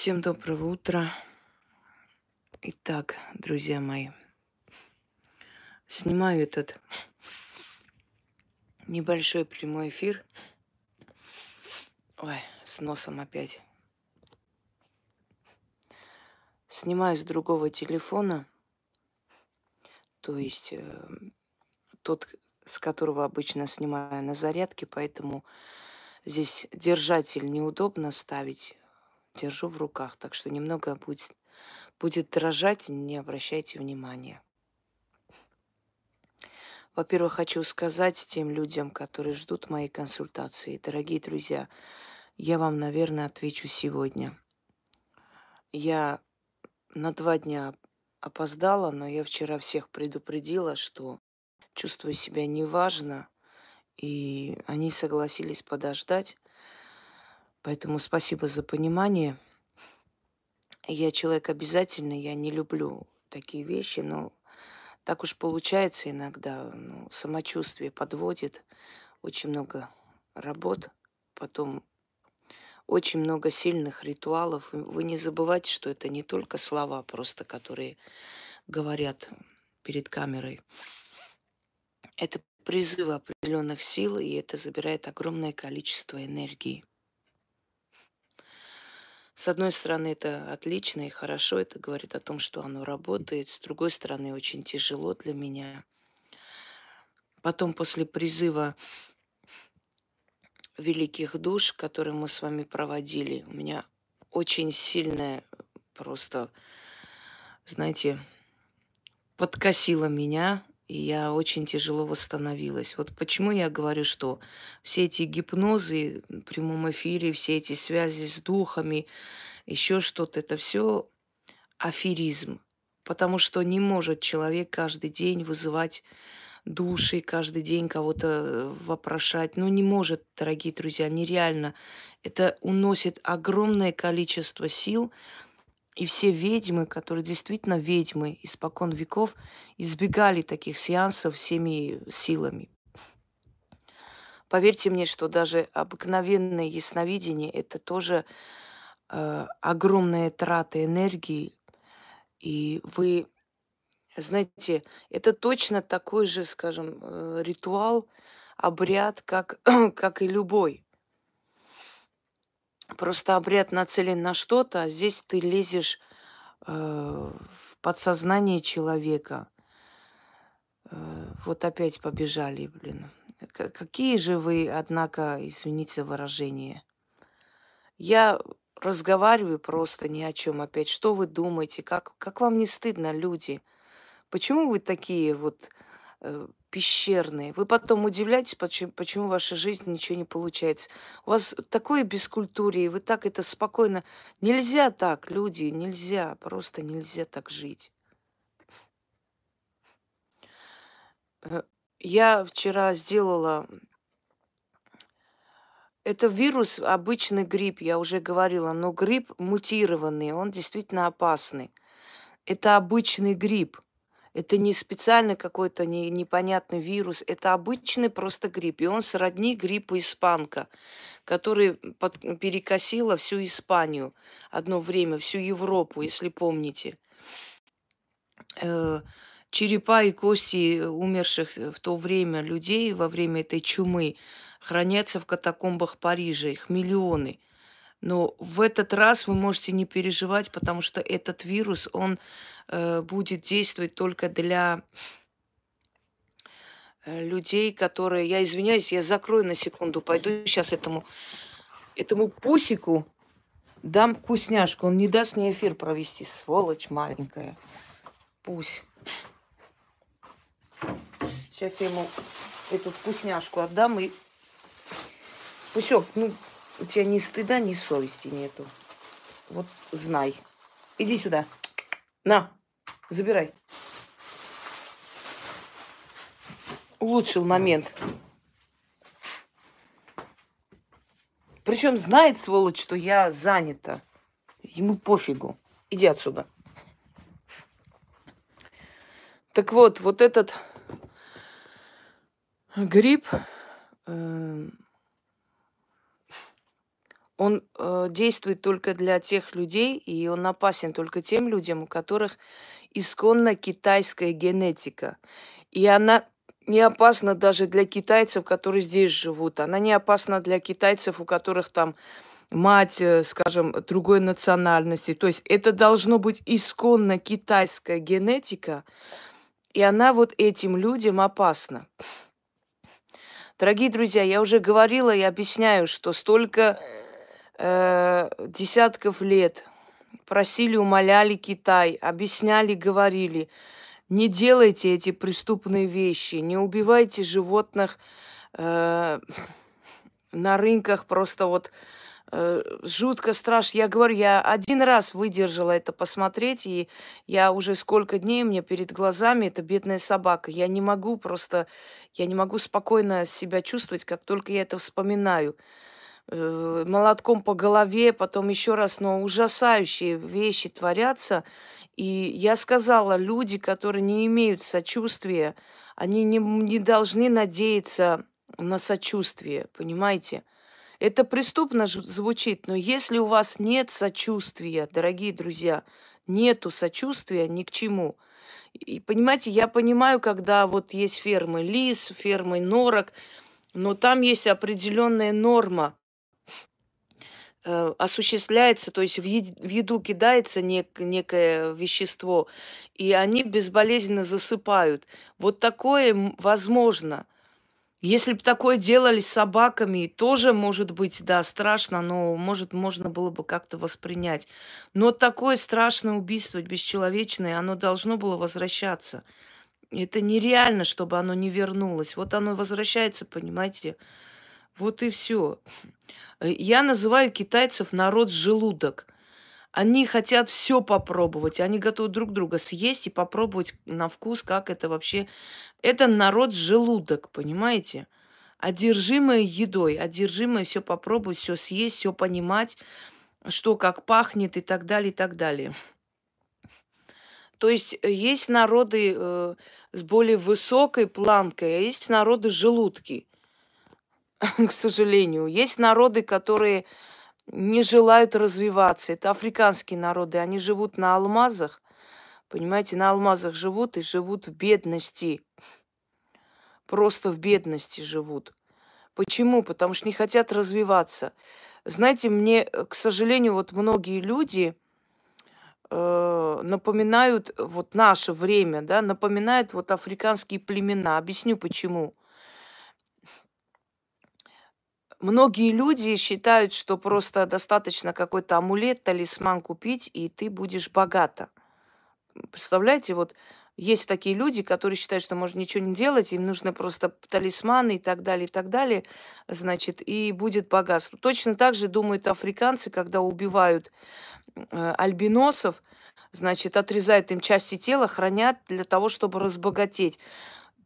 Всем доброго утра. Итак, друзья мои, снимаю этот небольшой прямой эфир. Ой, с носом опять. Снимаю с другого телефона, то есть э, тот, с которого обычно снимаю на зарядке, поэтому здесь держатель неудобно ставить держу в руках, так что немного будет, будет дрожать, не обращайте внимания. Во-первых, хочу сказать тем людям, которые ждут моей консультации, дорогие друзья, я вам, наверное, отвечу сегодня. Я на два дня опоздала, но я вчера всех предупредила, что чувствую себя неважно, и они согласились подождать. Поэтому спасибо за понимание. Я человек обязательный, я не люблю такие вещи, но так уж получается иногда. Ну, самочувствие подводит. Очень много работ, потом очень много сильных ритуалов. Вы не забывайте, что это не только слова просто, которые говорят перед камерой. Это призывы определенных сил, и это забирает огромное количество энергии. С одной стороны, это отлично и хорошо, это говорит о том, что оно работает. С другой стороны, очень тяжело для меня. Потом, после призыва великих душ, которые мы с вами проводили, у меня очень сильное просто, знаете, подкосило меня и я очень тяжело восстановилась. Вот почему я говорю, что все эти гипнозы в прямом эфире, все эти связи с духами, еще что-то, это все аферизм. Потому что не может человек каждый день вызывать души, каждый день кого-то э, вопрошать. Ну, не может, дорогие друзья, нереально. Это уносит огромное количество сил, и все ведьмы, которые действительно ведьмы испокон веков, избегали таких сеансов всеми силами. Поверьте мне, что даже обыкновенное ясновидение – это тоже э, огромная трата энергии. И вы, знаете, это точно такой же, скажем, э, ритуал, обряд, как, как и любой. Просто обряд нацелен на что-то, а здесь ты лезешь э, в подсознание человека. Э, вот опять побежали, блин. К- какие же вы, однако, извините выражение. Я разговариваю просто ни о чем опять. Что вы думаете? Как, как вам не стыдно, люди? Почему вы такие вот э, пещерные. Вы потом удивляетесь, почему, почему в вашей жизни ничего не получается. У вас такое бескультурие, вы так это спокойно... Нельзя так, люди, нельзя, просто нельзя так жить. Э, я вчера сделала... Это вирус, обычный грипп, я уже говорила, но грипп мутированный, он действительно опасный. Это обычный грипп. Это не специальный какой-то не, непонятный вирус, это обычный просто грипп. И он сродни гриппу испанка, который под, перекосила всю Испанию одно время, всю Европу, если помните. Э, черепа и кости умерших в то время людей во время этой чумы хранятся в катакомбах Парижа, их миллионы. Но в этот раз вы можете не переживать, потому что этот вирус, он э, будет действовать только для людей, которые... Я извиняюсь, я закрою на секунду, пойду сейчас этому, этому пусику дам вкусняшку. Он не даст мне эфир провести, сволочь маленькая. Пусть. Сейчас я ему эту вкусняшку отдам и... Пусек, ну, у тебя ни стыда, ни совести нету. Вот знай. Иди сюда. На, забирай. Улучшил момент. Причем знает, сволочь, что я занята. Ему пофигу. Иди отсюда. Так вот, вот этот гриб, э, Он э, действует только для тех людей, и он опасен только тем людям, у которых исконно китайская генетика. И она не опасна даже для китайцев, которые здесь живут. Она не опасна для китайцев, у которых там мать, э, скажем, другой национальности. То есть это должно быть исконно китайская генетика, и она вот этим людям опасна. Дорогие друзья, я уже говорила и объясняю, что столько э, десятков лет просили, умоляли Китай, объясняли, говорили, не делайте эти преступные вещи, не убивайте животных э, на рынках просто вот э, жутко страшно. Я говорю, я один раз выдержала это посмотреть, и я уже сколько дней мне перед глазами эта бедная собака. Я не могу просто, я не могу спокойно себя чувствовать, как только я это вспоминаю. Э, молотком по голове, потом еще раз, но ужасающие вещи творятся. И я сказала, люди, которые не имеют сочувствия, они не, не должны надеяться на сочувствие, понимаете? Это преступно звучит, но если у вас нет сочувствия, дорогие друзья, нету сочувствия ни к чему. И понимаете, я понимаю, когда вот есть фермы лис, фермы норок, но там есть определенная норма э, осуществляется, то есть в, ед, в еду кидается нек, некое вещество, и они безболезненно засыпают. Вот такое возможно – если бы такое делали с собаками, тоже, может быть, да, страшно, но, может, можно было бы как-то воспринять. Но такое страшное убийство, бесчеловечное, оно должно было возвращаться. Это нереально, чтобы оно не вернулось. Вот оно возвращается, понимаете? Вот и все. Я называю китайцев народ желудок. Они хотят все попробовать. Они готовы друг друга съесть и попробовать на вкус, как это вообще. Это народ желудок, понимаете? Одержимые едой, одержимые все попробовать, все съесть, все понимать, что как пахнет и так далее, и так далее. То есть э, есть народы э, с более высокой планкой, а есть народы желудки, к сожалению. Есть народы, которые не желают развиваться. Это африканские народы, они живут на алмазах, понимаете, на алмазах живут и живут в бедности. Просто в бедности живут. Почему? Потому что не хотят развиваться. Знаете, мне, к сожалению, вот многие люди э, напоминают вот наше время, да, напоминают вот африканские племена. Объясню почему. Многие люди считают, что просто достаточно какой-то амулет, талисман купить, и ты будешь богата. Представляете, вот есть такие люди, которые считают, что можно ничего не делать, им нужно просто талисманы и так далее, и так далее, значит, и будет богатство. Точно так же думают африканцы, когда убивают э, альбиносов, значит, отрезают им части тела, хранят для того, чтобы разбогатеть.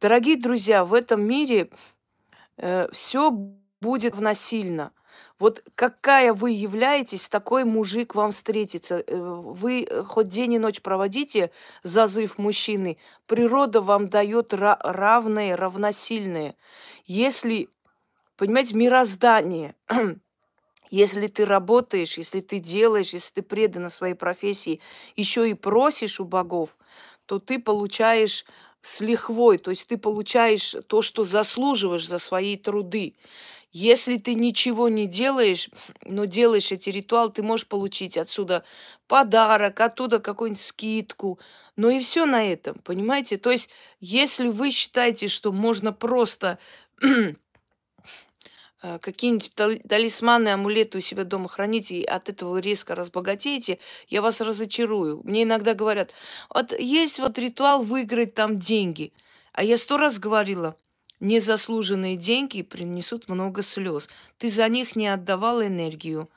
Дорогие друзья, в этом мире э, все будет насильно. Вот какая вы являетесь, такой мужик вам встретится. Э, вы э, хоть день и ночь проводите, зазыв мужчины, природа вам дает равное, равносильное. Если, понимаете, мироздание, если ты работаешь, если ты делаешь, если ты предан своей профессии, еще и просишь у богов, то ты получаешь с лихвой, то есть ты получаешь то, что заслуживаешь за свои труды. Если ты ничего не делаешь, но делаешь эти ритуалы, ты можешь получить отсюда подарок, оттуда какую-нибудь скидку. Ну и все на этом, понимаете? То есть, если вы считаете, что можно просто э, какие-нибудь талисманы, амулеты у себя дома хранить, и от этого резко разбогатеете, я вас разочарую. Мне иногда говорят, вот есть вот ритуал выиграть там деньги. А я сто раз говорила, Незаслуженные деньги принесут много слез. Ты за них не отдавал энергию.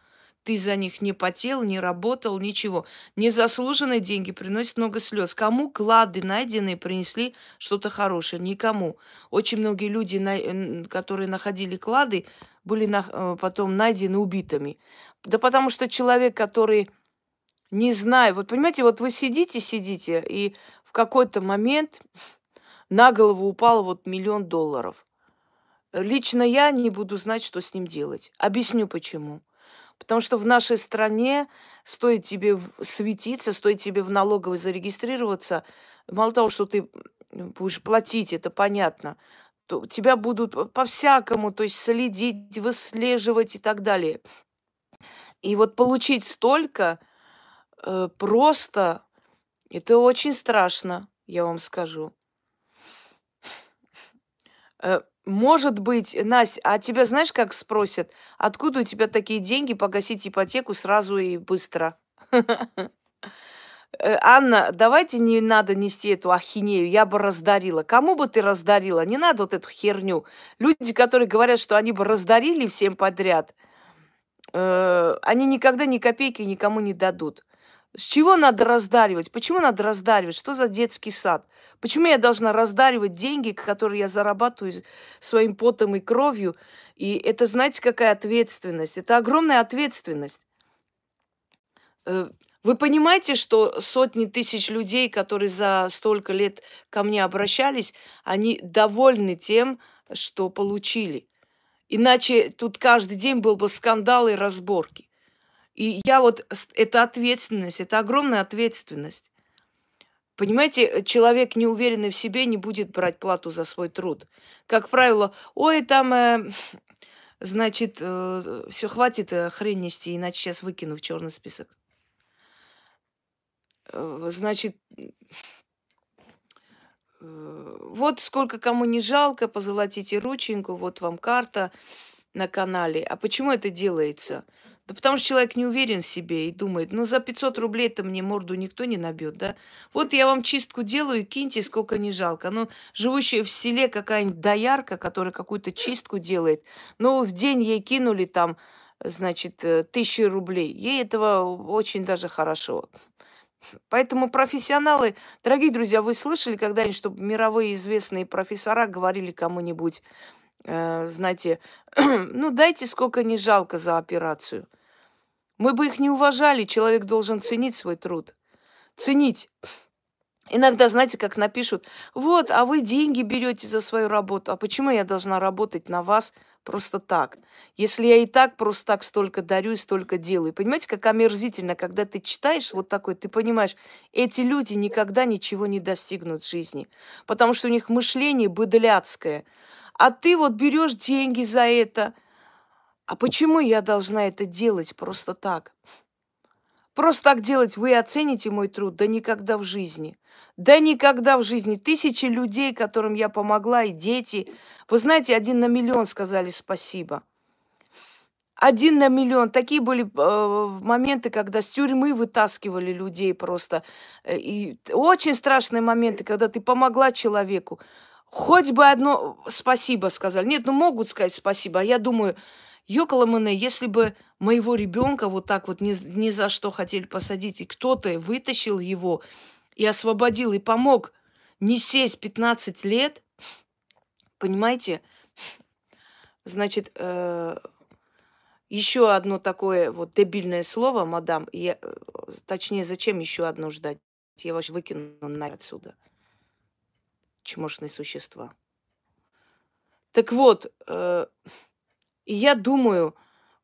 Ты за них не потел, не работал, ничего. Незаслуженные деньги приносят много слез. Кому клады найденные принесли что-то хорошее? Никому. Очень многие люди, которые находили клады, были э, потом найдены убитыми. Да потому что человек, который не знает, вот понимаете, вот вы сидите, сидите, и в какой-то момент на голову упал вот миллион долларов. Лично я не буду знать, что с ним делать. Объясню почему. Потому что в нашей стране стоит тебе светиться, стоит тебе в налоговой зарегистрироваться, мало того, что ты будешь платить, это понятно, то тебя будут по-всякому, то есть следить, выслеживать и так далее. И вот получить столько э, просто, это очень страшно, я вам скажу. Э, может быть, Настя, а тебя знаешь, как спросят, откуда у тебя такие деньги погасить ипотеку сразу и быстро? Э, Анна, давайте не надо нести эту ахинею, я бы раздарила. Кому бы ты раздарила? Не надо вот эту херню. Люди, которые говорят, что они бы раздарили всем подряд, э, они никогда ни копейки никому не дадут. С чего надо раздаривать? Почему надо раздаривать? Что за детский сад? Почему я должна раздаривать деньги, которые я зарабатываю своим потом и кровью? И это, знаете, какая ответственность? Это огромная ответственность. Э, вы понимаете, что сотни тысяч людей, которые за столько лет ко мне обращались, они довольны тем, что получили. Иначе тут каждый день был бы скандал и разборки. И я вот, это ответственность, это огромная ответственность. Понимаете, человек, неуверенный в себе, не будет брать плату за свой труд. Как правило, ой, там, э, значит, э, все, хватит э, хрень нести, иначе сейчас выкину в черный список. Э, значит, э, вот сколько кому не жалко, позолотите рученьку, вот вам карта на канале. А почему это делается? Да потому что человек не уверен в себе и думает, ну за 500 рублей-то мне морду никто не набьет, да? Вот я вам чистку делаю, киньте, сколько не жалко. Ну, живущая в селе какая-нибудь доярка, которая какую-то чистку делает, ну, в день ей кинули там, значит, э, тысячи рублей. Ей этого очень даже хорошо. Поэтому профессионалы, дорогие друзья, вы слышали когда-нибудь, чтобы мировые известные профессора говорили кому-нибудь, э, знаете, ну дайте сколько не жалко за операцию. Мы бы их не уважали, человек должен ценить свой труд. Ценить. Иногда, знаете, как напишут, вот, а вы деньги берете за свою работу, а почему я должна работать на вас просто так? Если я и так просто так столько дарю и столько делаю. Понимаете, как омерзительно, когда ты читаешь вот такой, ты понимаешь, эти люди никогда ничего не достигнут в жизни, потому что у них мышление быдляцкое. А ты вот берешь деньги за это. А почему я должна это делать просто так? Просто так делать вы оцените мой труд? Да никогда в жизни. Да никогда в жизни. Тысячи людей, которым я помогла, и дети. Вы знаете, один на миллион сказали спасибо. Один на миллион. Такие были э, моменты, когда с тюрьмы вытаскивали людей просто. Э, и очень страшные моменты, когда ты помогла человеку. Хоть бы одно спасибо сказали. Нет, ну могут сказать спасибо. А я думаю, Йокаламане, если бы моего ребенка вот так вот ни, ни за что хотели посадить, и кто-то вытащил его и освободил, и помог не сесть 15 лет, понимаете, значит, э, еще одно такое вот дебильное слово, мадам, я, э, точнее, зачем еще одно ждать? Я вас выкину на отсюда. Чмошные существа. Так вот, э, я думаю,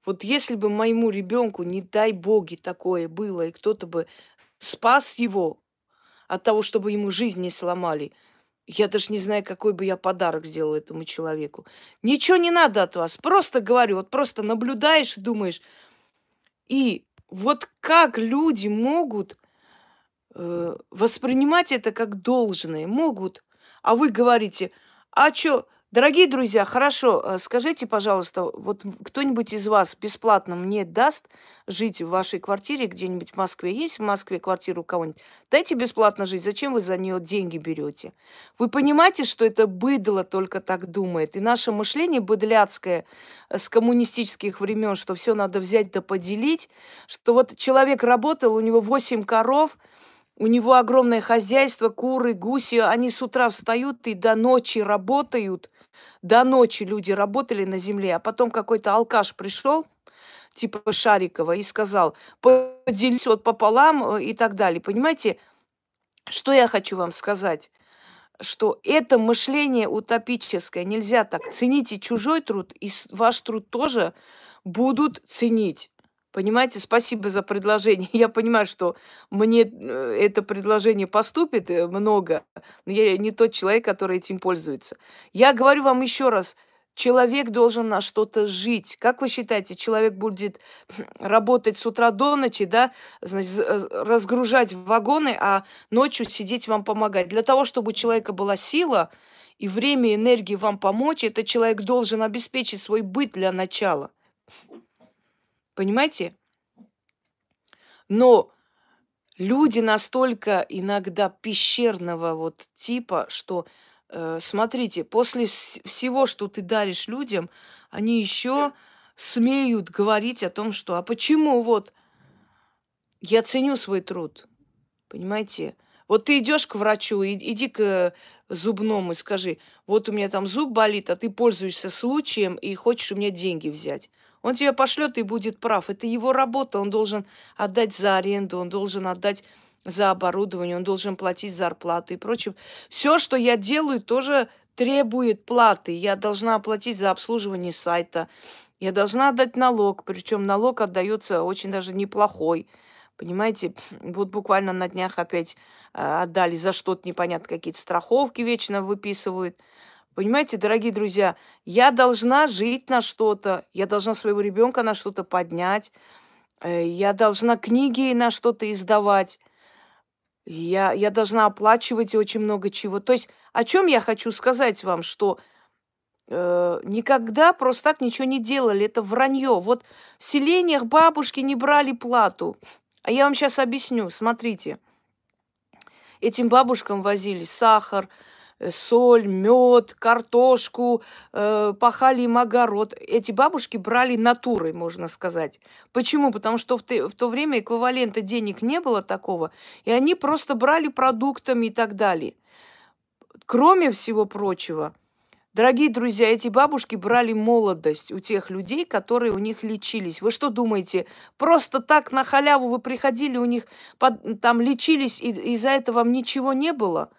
вот если бы моему ребенку, не дай боги, такое было, и кто-то бы спас его от того, чтобы ему жизнь не сломали, я даже не знаю, какой бы я подарок сделал этому человеку. Ничего не надо от вас. Просто говорю, вот просто наблюдаешь и думаешь. И вот как люди могут э, воспринимать это как должное? Могут. А вы говорите, а что, Дорогие друзья, хорошо, э, скажите, пожалуйста, вот кто-нибудь из вас бесплатно мне даст жить в вашей квартире где-нибудь в Москве? Есть в Москве квартира у кого-нибудь? Дайте бесплатно жить. Зачем вы за нее деньги берете? Вы понимаете, что это быдло только так думает? И наше мышление быдляцкое э, с коммунистических времен, что все надо взять да поделить, что вот человек работал, у него 8 коров, у него огромное хозяйство, куры, гуси, они с утра встают и до ночи работают – до ночи люди работали на земле, а потом какой-то алкаш пришел, типа Шарикова, и сказал, поделись вот пополам э, и так далее. Понимаете, что я хочу вам сказать? Что это мышление утопическое. Нельзя так. Цените чужой труд, и ваш труд тоже будут ценить. Понимаете, спасибо за предложение. Я понимаю, что мне э, это предложение поступит э, много, но я не тот человек, который этим пользуется. Я говорю вам еще раз, человек должен на что-то жить. Как вы считаете, человек будет работать с утра до ночи, да, значит, разгружать вагоны, а ночью сидеть вам помогать? Для того, чтобы у человека была сила и время, и энергия вам помочь, этот человек должен обеспечить свой быт для начала. Понимаете? Но люди настолько иногда пещерного вот типа, что, э, смотрите, после всего, что ты даришь людям, они еще смеют говорить о том, что, а почему вот я ценю свой труд, понимаете? Вот ты идешь к врачу, иди к зубному и скажи, вот у меня там зуб болит, а ты пользуешься случаем и хочешь у меня деньги взять. Он тебя пошлет и будет прав. Это его работа. Он должен отдать за аренду, он должен отдать за оборудование, он должен платить зарплату и прочее. Все, что я делаю, тоже требует платы. Я должна оплатить за обслуживание сайта. Я должна отдать налог, причем налог отдается очень даже неплохой. Понимаете, вот буквально на днях опять э, отдали за что-то непонятно, какие-то страховки вечно выписывают. Понимаете, дорогие друзья, я должна жить на что-то, я должна своего ребенка на что-то поднять, э, я должна книги на что-то издавать, я, я должна оплачивать очень много чего. То есть о чем я хочу сказать вам, что э, никогда просто так ничего не делали, это вранье. Вот в селениях бабушки не брали плату. А я вам сейчас объясню, смотрите. Этим бабушкам возили сахар, соль, мед, картошку, э, пахали им огород. Эти бабушки брали натурой, можно сказать. Почему? Потому что в, в то время эквивалента денег не было такого, и они просто брали продуктами и так далее. Кроме всего прочего, Дорогие друзья, эти бабушки брали молодость у тех людей, которые у них лечились. Вы что думаете, просто так на халяву вы приходили, у них под, там лечились, и из-за этого вам ничего не было?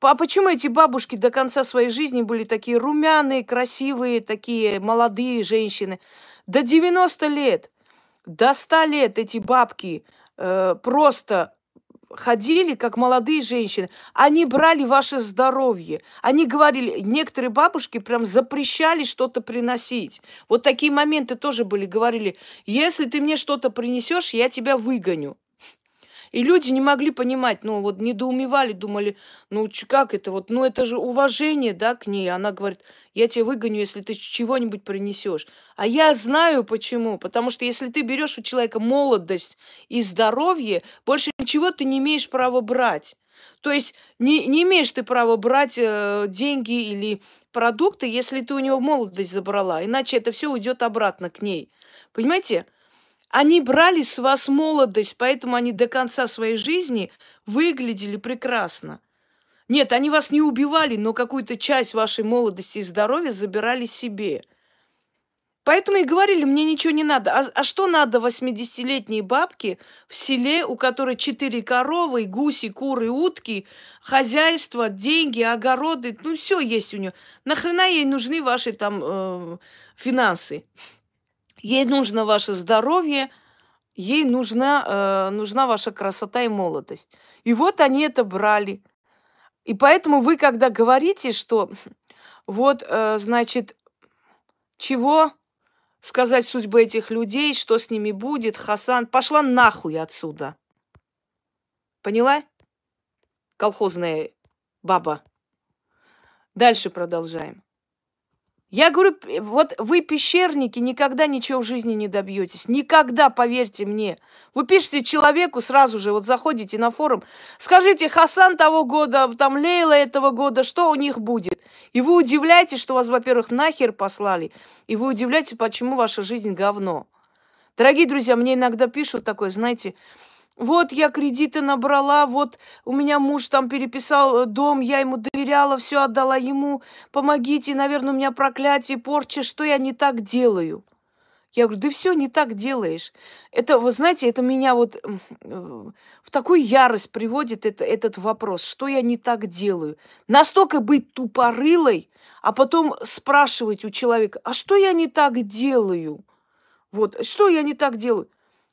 А почему эти бабушки до конца своей жизни были такие румяные, красивые, такие молодые женщины? До 90 лет, до 100 лет эти бабки э, просто ходили как молодые женщины. Они брали ваше здоровье. Они говорили, некоторые бабушки прям запрещали что-то приносить. Вот такие моменты тоже были. Говорили, если ты мне что-то принесешь, я тебя выгоню. И люди не могли понимать, ну вот недоумевали, думали, ну как это вот, ну это же уважение, да, к ней. Она говорит, я тебя выгоню, если ты чего-нибудь принесешь. А я знаю почему. Потому что если ты берешь у человека молодость и здоровье, больше ничего ты не имеешь права брать. То есть не, не имеешь ты права брать э, деньги или продукты, если ты у него молодость забрала. Иначе это все уйдет обратно к ней. Понимаете? Они брали с вас молодость, поэтому они до конца своей жизни выглядели прекрасно. Нет, они вас не убивали, но какую-то часть вашей молодости и здоровья забирали себе. Поэтому и говорили, мне ничего не надо. А, а что надо 80-летней бабке в селе, у которой четыре коровы, гуси, куры, утки, хозяйство, деньги, огороды, ну все есть у нее. Нахрена ей нужны ваши там э, финансы? Ей нужно ваше здоровье, ей нужна, э, нужна ваша красота и молодость. И вот они это брали. И поэтому вы, когда говорите, что вот, э, значит, чего сказать судьбы этих людей, что с ними будет, Хасан, пошла нахуй отсюда. Поняла? Колхозная баба. Дальше продолжаем. Я говорю, вот вы, пещерники, никогда ничего в жизни не добьетесь. Никогда, поверьте мне. Вы пишете человеку сразу же, вот заходите на форум, скажите, Хасан того года, там Лейла этого года, что у них будет? И вы удивляетесь, что вас, во-первых, нахер послали, и вы удивляетесь, почему ваша жизнь говно. Дорогие друзья, мне иногда пишут такое, знаете, вот я кредиты набрала, вот у меня муж там переписал э, дом, я ему доверяла, все отдала ему. Помогите, наверное, у меня проклятие, порча, что я не так делаю? Я говорю, да все не так делаешь. Это, вы знаете, это меня вот э, в такую ярость приводит это, этот вопрос, что я не так делаю. Настолько быть тупорылой, а потом спрашивать у человека, а что я не так делаю? Вот, что я не так делаю?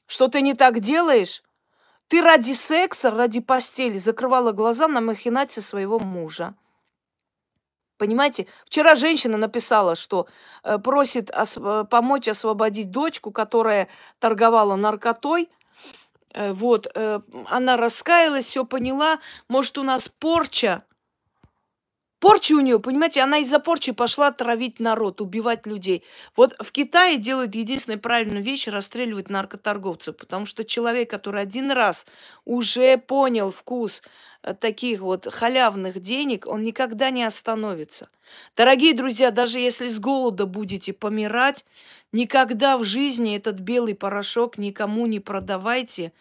Что ты не так делаешь? Ты ради секса, ради постели закрывала глаза на махинации своего мужа. Понимаете, вчера женщина написала, что э, просит ос- э, помочь освободить дочку, которая торговала наркотой. Э, вот, э, она раскаялась, все поняла. Может, у нас порча Порча у нее, понимаете, она из-за порчи пошла травить народ, убивать людей. Вот в Китае делают единственную правильную вещь, расстреливают наркоторговцев, потому что человек, который один раз уже понял вкус э, таких вот халявных денег, он никогда не остановится. Дорогие друзья, даже если с голода будете помирать, никогда в жизни этот белый порошок никому не продавайте,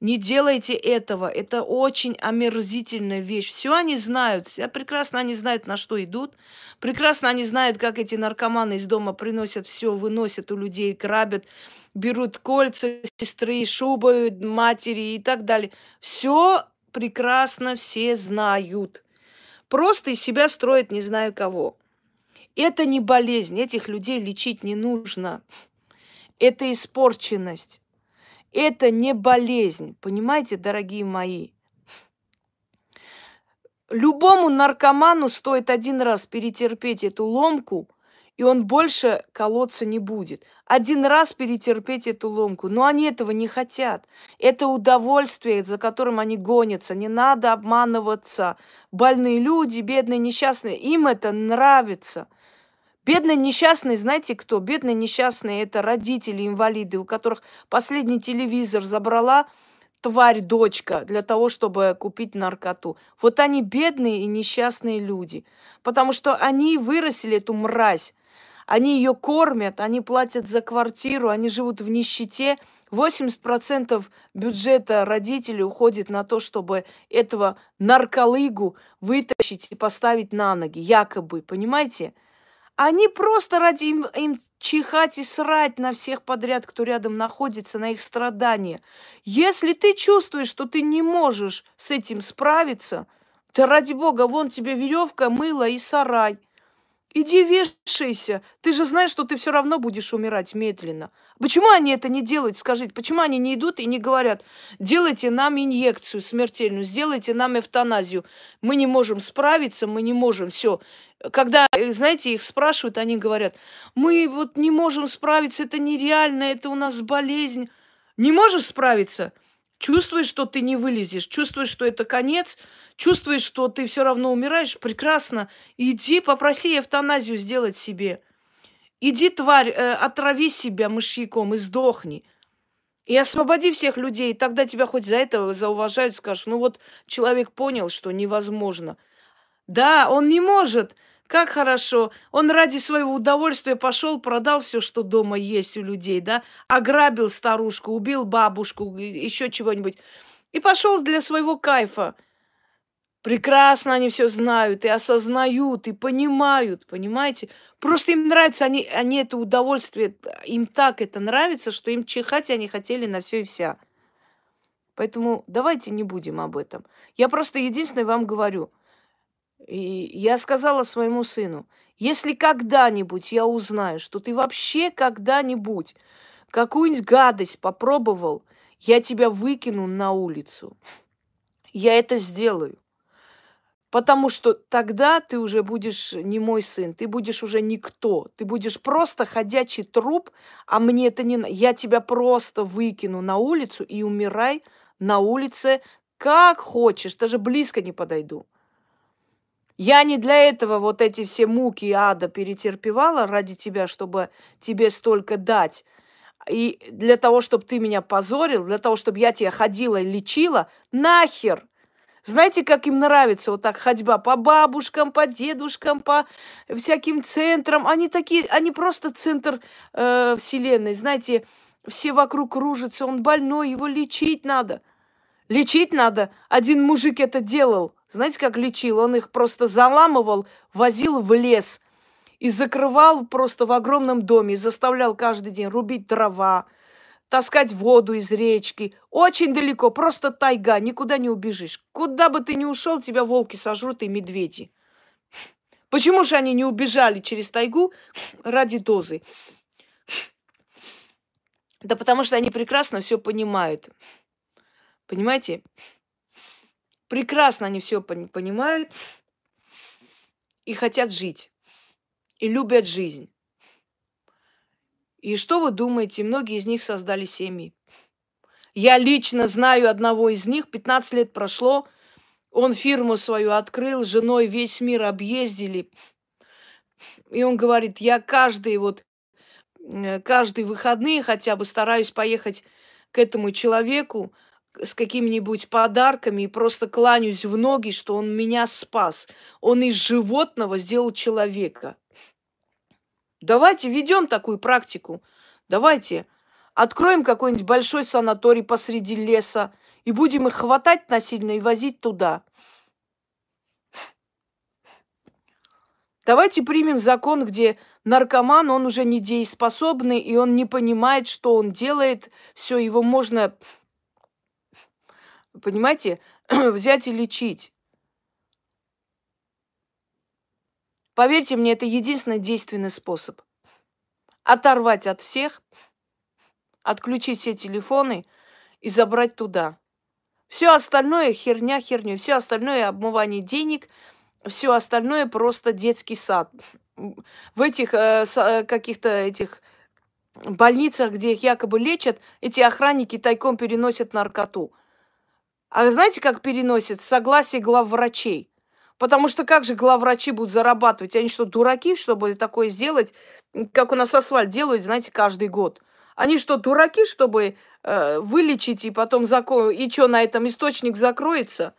не делайте этого. Это очень омерзительная вещь. Все они знают. Все прекрасно они знают, на что идут. Прекрасно они знают, как эти наркоманы из дома приносят все, выносят у людей, грабят, берут кольца сестры, шубы матери и так далее. Все прекрасно все знают. Просто из себя строят не знаю кого. Это не болезнь, этих людей лечить не нужно. Это испорченность. Это не болезнь, понимаете, дорогие мои? Любому наркоману стоит один раз перетерпеть эту ломку, и он больше колоться не будет. Один раз перетерпеть эту ломку. Но они этого не хотят. Это удовольствие, за которым они гонятся. Не надо обманываться. Больные люди, бедные, несчастные, им это нравится. Бедные несчастные, знаете кто? Бедные несчастные это родители, инвалиды, у которых последний телевизор забрала тварь дочка для того, чтобы купить наркоту. Вот они бедные и несчастные люди, потому что они вырастили эту мразь. Они ее кормят, они платят за квартиру, они живут в нищете. 80% бюджета родителей уходит на то, чтобы этого нарколыгу вытащить и поставить на ноги, якобы, понимаете? Они просто ради им, им чихать и срать на всех подряд, кто рядом находится, на их страдания. Если ты чувствуешь, что ты не можешь с этим справиться, то ради бога, вон тебе веревка, мыло и сарай. Иди вешайся. Ты же знаешь, что ты все равно будешь умирать медленно. Почему они это не делают? Скажите, почему они не идут и не говорят, делайте нам инъекцию смертельную, сделайте нам эвтаназию. Мы не можем справиться, мы не можем, все. Когда, э, знаете, их спрашивают, они говорят, мы вот не можем справиться, это нереально, это у нас болезнь. Не можешь справиться? Чувствуешь, что ты не вылезешь, чувствуешь, что это конец, чувствуешь, что ты все равно умираешь, прекрасно. Иди, попроси эвтаназию сделать себе. Иди, тварь, э, отрави себя мышьяком и сдохни. И освободи всех людей, тогда тебя хоть за это зауважают, скажут, ну вот человек понял, что невозможно. Да, он не может. Как хорошо. Он ради своего удовольствия пошел, продал все, что дома есть у людей, да, ограбил старушку, убил бабушку, еще чего-нибудь. И пошел для своего кайфа. Прекрасно они все знают и осознают, и понимают, понимаете? Просто им нравится, они, они это удовольствие, им так это нравится, что им чихать они хотели на все и вся. Поэтому давайте не будем об этом. Я просто единственное вам говорю – и я сказала своему сыну, если когда-нибудь я узнаю, что ты вообще когда-нибудь какую-нибудь гадость попробовал, я тебя выкину на улицу. Я это сделаю. Потому что тогда ты уже будешь не мой сын, ты будешь уже никто. Ты будешь просто ходячий труп, а мне это не... Я тебя просто выкину на улицу и умирай на улице как хочешь, даже близко не подойду. Я не для этого вот эти все муки ада перетерпевала ради тебя, чтобы тебе столько дать. И для того, чтобы ты меня позорил, для того, чтобы я тебя ходила и лечила, нахер! Знаете, как им нравится вот так ходьба по бабушкам, по дедушкам, по всяким центрам. Они такие, они просто центр э, вселенной. Знаете, все вокруг кружатся, он больной, его лечить надо. Лечить надо. Один мужик это делал. Знаете, как лечил? Он их просто заламывал, возил в лес и закрывал просто в огромном доме, и заставлял каждый день рубить дрова, таскать воду из речки. Очень далеко, просто тайга, никуда не убежишь. Куда бы ты ни ушел, тебя волки сожрут и медведи. Почему же они не убежали через тайгу ради дозы? Да потому что они прекрасно все понимают. Понимаете? Прекрасно они все понимают и хотят жить. И любят жизнь. И что вы думаете? Многие из них создали семьи. Я лично знаю одного из них, 15 лет прошло, он фирму свою открыл, женой весь мир объездили. И он говорит, я каждый вот, э, каждые выходные хотя бы стараюсь поехать к этому человеку с какими-нибудь подарками и просто кланяюсь в ноги, что он меня спас. Он из животного сделал человека. Давайте ведем такую практику. Давайте откроем какой-нибудь большой санаторий посреди леса и будем их хватать насильно и возить туда. Давайте примем закон, где наркоман, он уже не дееспособный, и он не понимает, что он делает. Все, его можно, понимаете, взять и лечить. Поверьте мне, это единственный действенный способ. Оторвать от всех, отключить все телефоны и забрать туда. Все остальное херня херня, все остальное обмывание денег, все остальное просто детский сад. В этих э, э, каких-то этих больницах, где их якобы лечат, эти охранники тайком переносят наркоту. А знаете, как переносят? Согласие главврачей. Потому что как же главврачи будут зарабатывать? Они что, дураки, чтобы такое сделать? Как у нас асфальт делают, знаете, каждый год. Они что, дураки, чтобы э, вылечить и потом закон... И что, на этом источник закроется?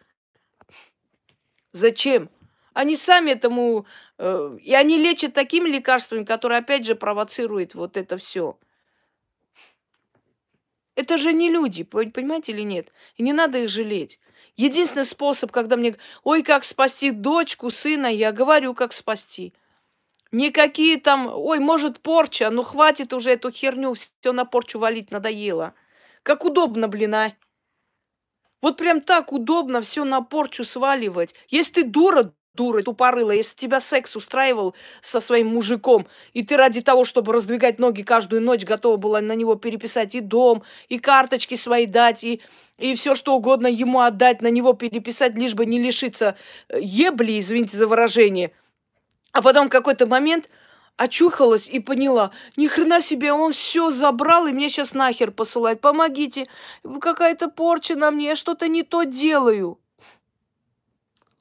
Зачем? Они сами этому... Э, и они лечат такими лекарствами, которые, опять же, провоцируют вот это все. Это же не люди, понимаете или нет? И не надо их жалеть. Единственный способ, когда мне, ой, как спасти дочку, сына, я говорю, как спасти. Никакие там, ой, может, порча, ну хватит уже эту херню, все на порчу валить надоело. Как удобно, блин, а. Вот прям так удобно все на порчу сваливать. Если ты дура, дура, тупорыла, если тебя секс устраивал со своим мужиком, и ты ради того, чтобы раздвигать ноги каждую ночь, готова была на него переписать и дом, и карточки свои дать, и, и все что угодно ему отдать, на него переписать, лишь бы не лишиться э, ебли, извините за выражение. А потом какой-то момент очухалась и поняла, ни хрена себе, он все забрал и мне сейчас нахер посылать. Помогите, какая-то порча на мне, я что-то не то делаю.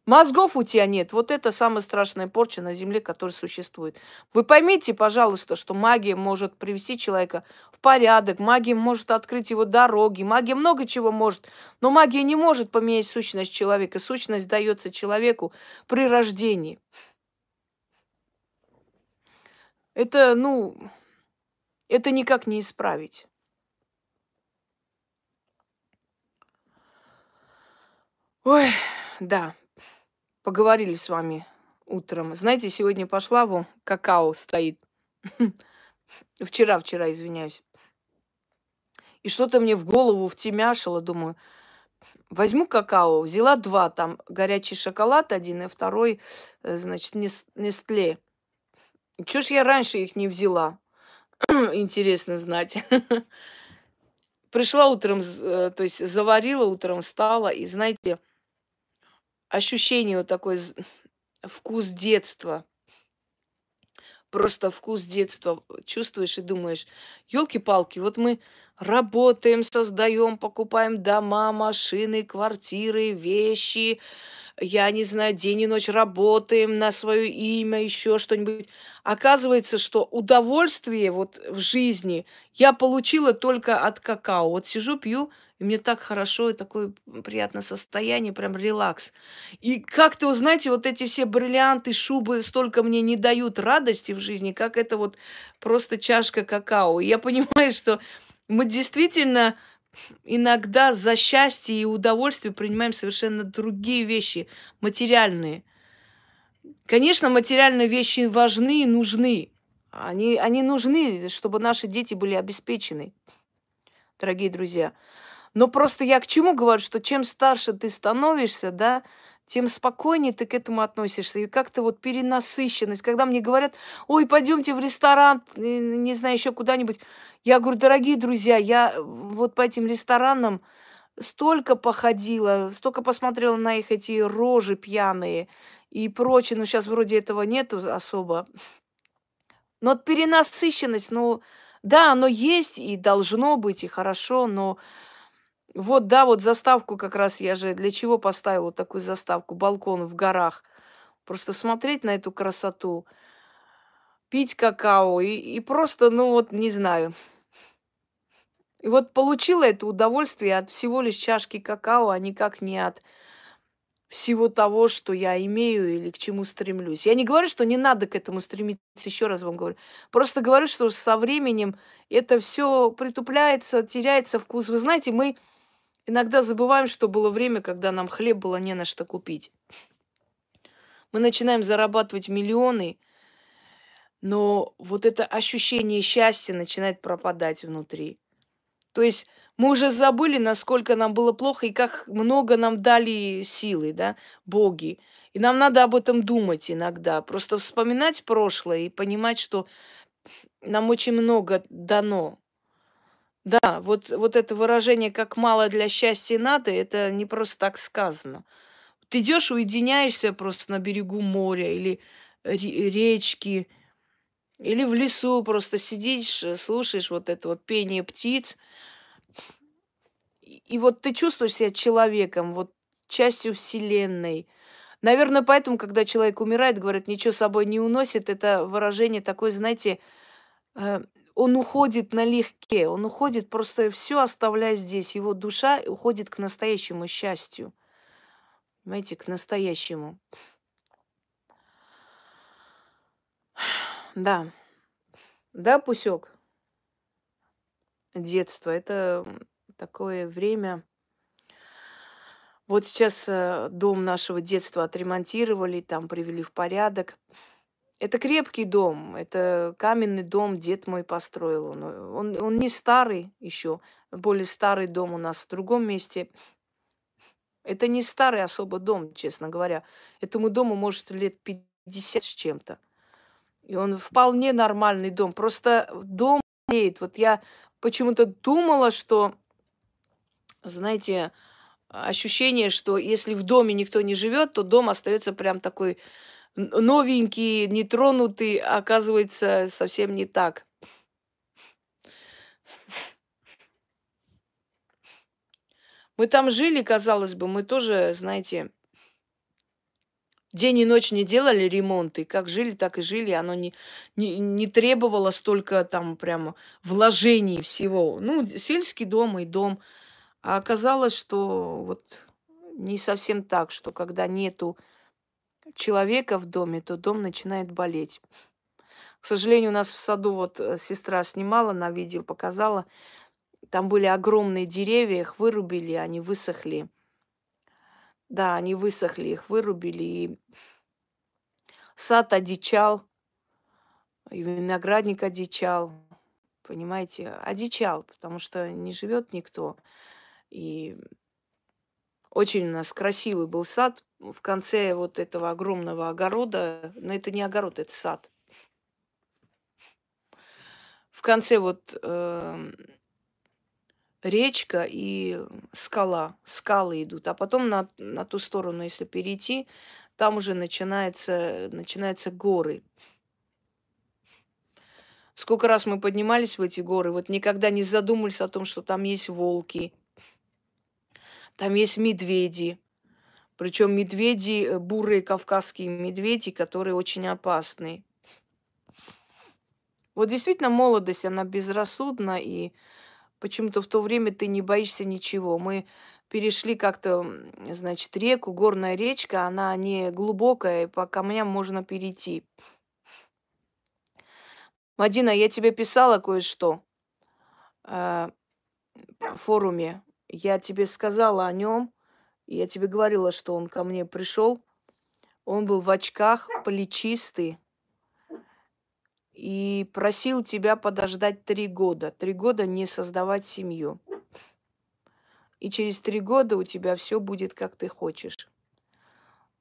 Мозгов у тебя нет. Вот это самая страшная порча на Земле, которая существует. Вы поймите, пожалуйста, что магия может привести человека в порядок, магия может открыть его дороги, магия много чего может. Но магия не может поменять сущность человека. Сущность дается человеку при рождении. Это, ну, это никак не исправить. Ой, да, поговорили с вами утром. Знаете, сегодня пошла, вон, какао стоит. Вчера, вчера, извиняюсь. И что-то мне в голову втемяшило, думаю, возьму какао, взяла два, там горячий шоколад один и второй, э, значит, Нестле. Чего ж я раньше их не взяла? Интересно знать. Пришла утром, э, то есть заварила утром, встала, и знаете, ощущение вот такой вкус детства. Просто вкус детства чувствуешь и думаешь, елки-палки, вот мы работаем, создаем, покупаем дома, машины, квартиры, вещи, я не знаю, день и ночь работаем на свое имя, еще что-нибудь. Оказывается, что удовольствие вот в жизни я получила только от какао. Вот сижу, пью, и мне так хорошо, и такое приятное состояние, прям релакс. И как-то, вы знаете, вот эти все бриллианты, шубы столько мне не дают радости в жизни, как это вот просто чашка какао. И я понимаю, что мы действительно иногда за счастье и удовольствие принимаем совершенно другие вещи, материальные. Конечно, материальные вещи важны и нужны. Они, они нужны, чтобы наши дети были обеспечены, дорогие друзья. Но просто я к чему говорю, что чем старше ты становишься, да, тем спокойнее ты к этому относишься. И как-то вот перенасыщенность. Когда мне говорят, ой, пойдемте в ресторан, не знаю, еще куда-нибудь. Я говорю, дорогие друзья, я вот по этим ресторанам столько походила, столько посмотрела на их эти рожи пьяные и прочее. Но сейчас вроде этого нету особо. Но вот перенасыщенность, ну, да, оно есть и должно быть, и хорошо, но вот, да, вот заставку как раз я же для чего поставила такую заставку? Балкон в горах. Просто смотреть на эту красоту, пить какао и, и просто, ну вот, не знаю. И вот получила это удовольствие от всего лишь чашки какао, а никак не от всего того, что я имею или к чему стремлюсь. Я не говорю, что не надо к этому стремиться, еще раз вам говорю. Просто говорю, что со временем это все притупляется, теряется вкус. Вы знаете, мы иногда забываем, что было время, когда нам хлеб было не на что купить. Мы начинаем зарабатывать миллионы, но вот это ощущение счастья начинает пропадать внутри. То есть мы уже забыли, насколько нам было плохо и как много нам дали силы, да, боги. И нам надо об этом думать иногда. Просто вспоминать прошлое и понимать, что нам очень много дано. Да, вот, вот это выражение «как мало для счастья надо», это не просто так сказано. Ты идешь, уединяешься просто на берегу моря или речки, или в лесу просто сидишь, слушаешь вот это вот пение птиц – и вот ты чувствуешь себя человеком, вот частью Вселенной. Наверное, поэтому, когда человек умирает, говорят, ничего с собой не уносит, это выражение такое, знаете, э, он уходит налегке, он уходит, просто все оставляя здесь. Его душа уходит к настоящему счастью. Понимаете, к настоящему. Да. Да, Пусек? Детство. Это такое время. Вот сейчас э, дом нашего детства отремонтировали, там привели в порядок. Это крепкий дом, это каменный дом, дед мой построил. Он, он, он не старый еще, более старый дом у нас в другом месте. Это не старый особо дом, честно говоря. Этому дому может лет 50 с чем-то. И он вполне нормальный дом. Просто дом вот я почему-то думала, что знаете, ощущение, что если в доме никто не живет, то дом остается прям такой новенький, нетронутый, а оказывается совсем не так. Мы там жили, казалось бы, мы тоже, знаете, день и ночь не делали ремонт, и как жили, так и жили. Оно не, не, не требовало столько там прямо вложений всего. Ну, сельский дом и дом – а оказалось, что вот не совсем так, что когда нету человека в доме, то дом начинает болеть. К сожалению, у нас в саду вот э, сестра снимала на видео, показала. Там были огромные деревья, их вырубили, они высохли. Да, они высохли, их вырубили. И сад одичал, и виноградник одичал. Понимаете, одичал, потому что не живет никто. И очень у нас красивый был сад в конце вот этого огромного огорода. Но это не огород, это сад. В конце вот э, речка и скала. Скалы идут. А потом на, на ту сторону, если перейти, там уже начинается, начинаются горы. Сколько раз мы поднимались в эти горы, вот никогда не задумывались о том, что там есть волки, там есть медведи. Причем медведи, э, бурые кавказские медведи, которые очень опасны. Вот действительно молодость, она безрассудна, и почему-то в то время ты не боишься ничего. Мы перешли как-то, значит, реку, горная речка, она не глубокая, по камням можно перейти. Мадина, я тебе писала кое-что э, в форуме. Я тебе сказала о нем, я тебе говорила, что он ко мне пришел. Он был в очках, плечистый, и просил тебя подождать три года. Три года не создавать семью. И через три года у тебя все будет, как ты хочешь.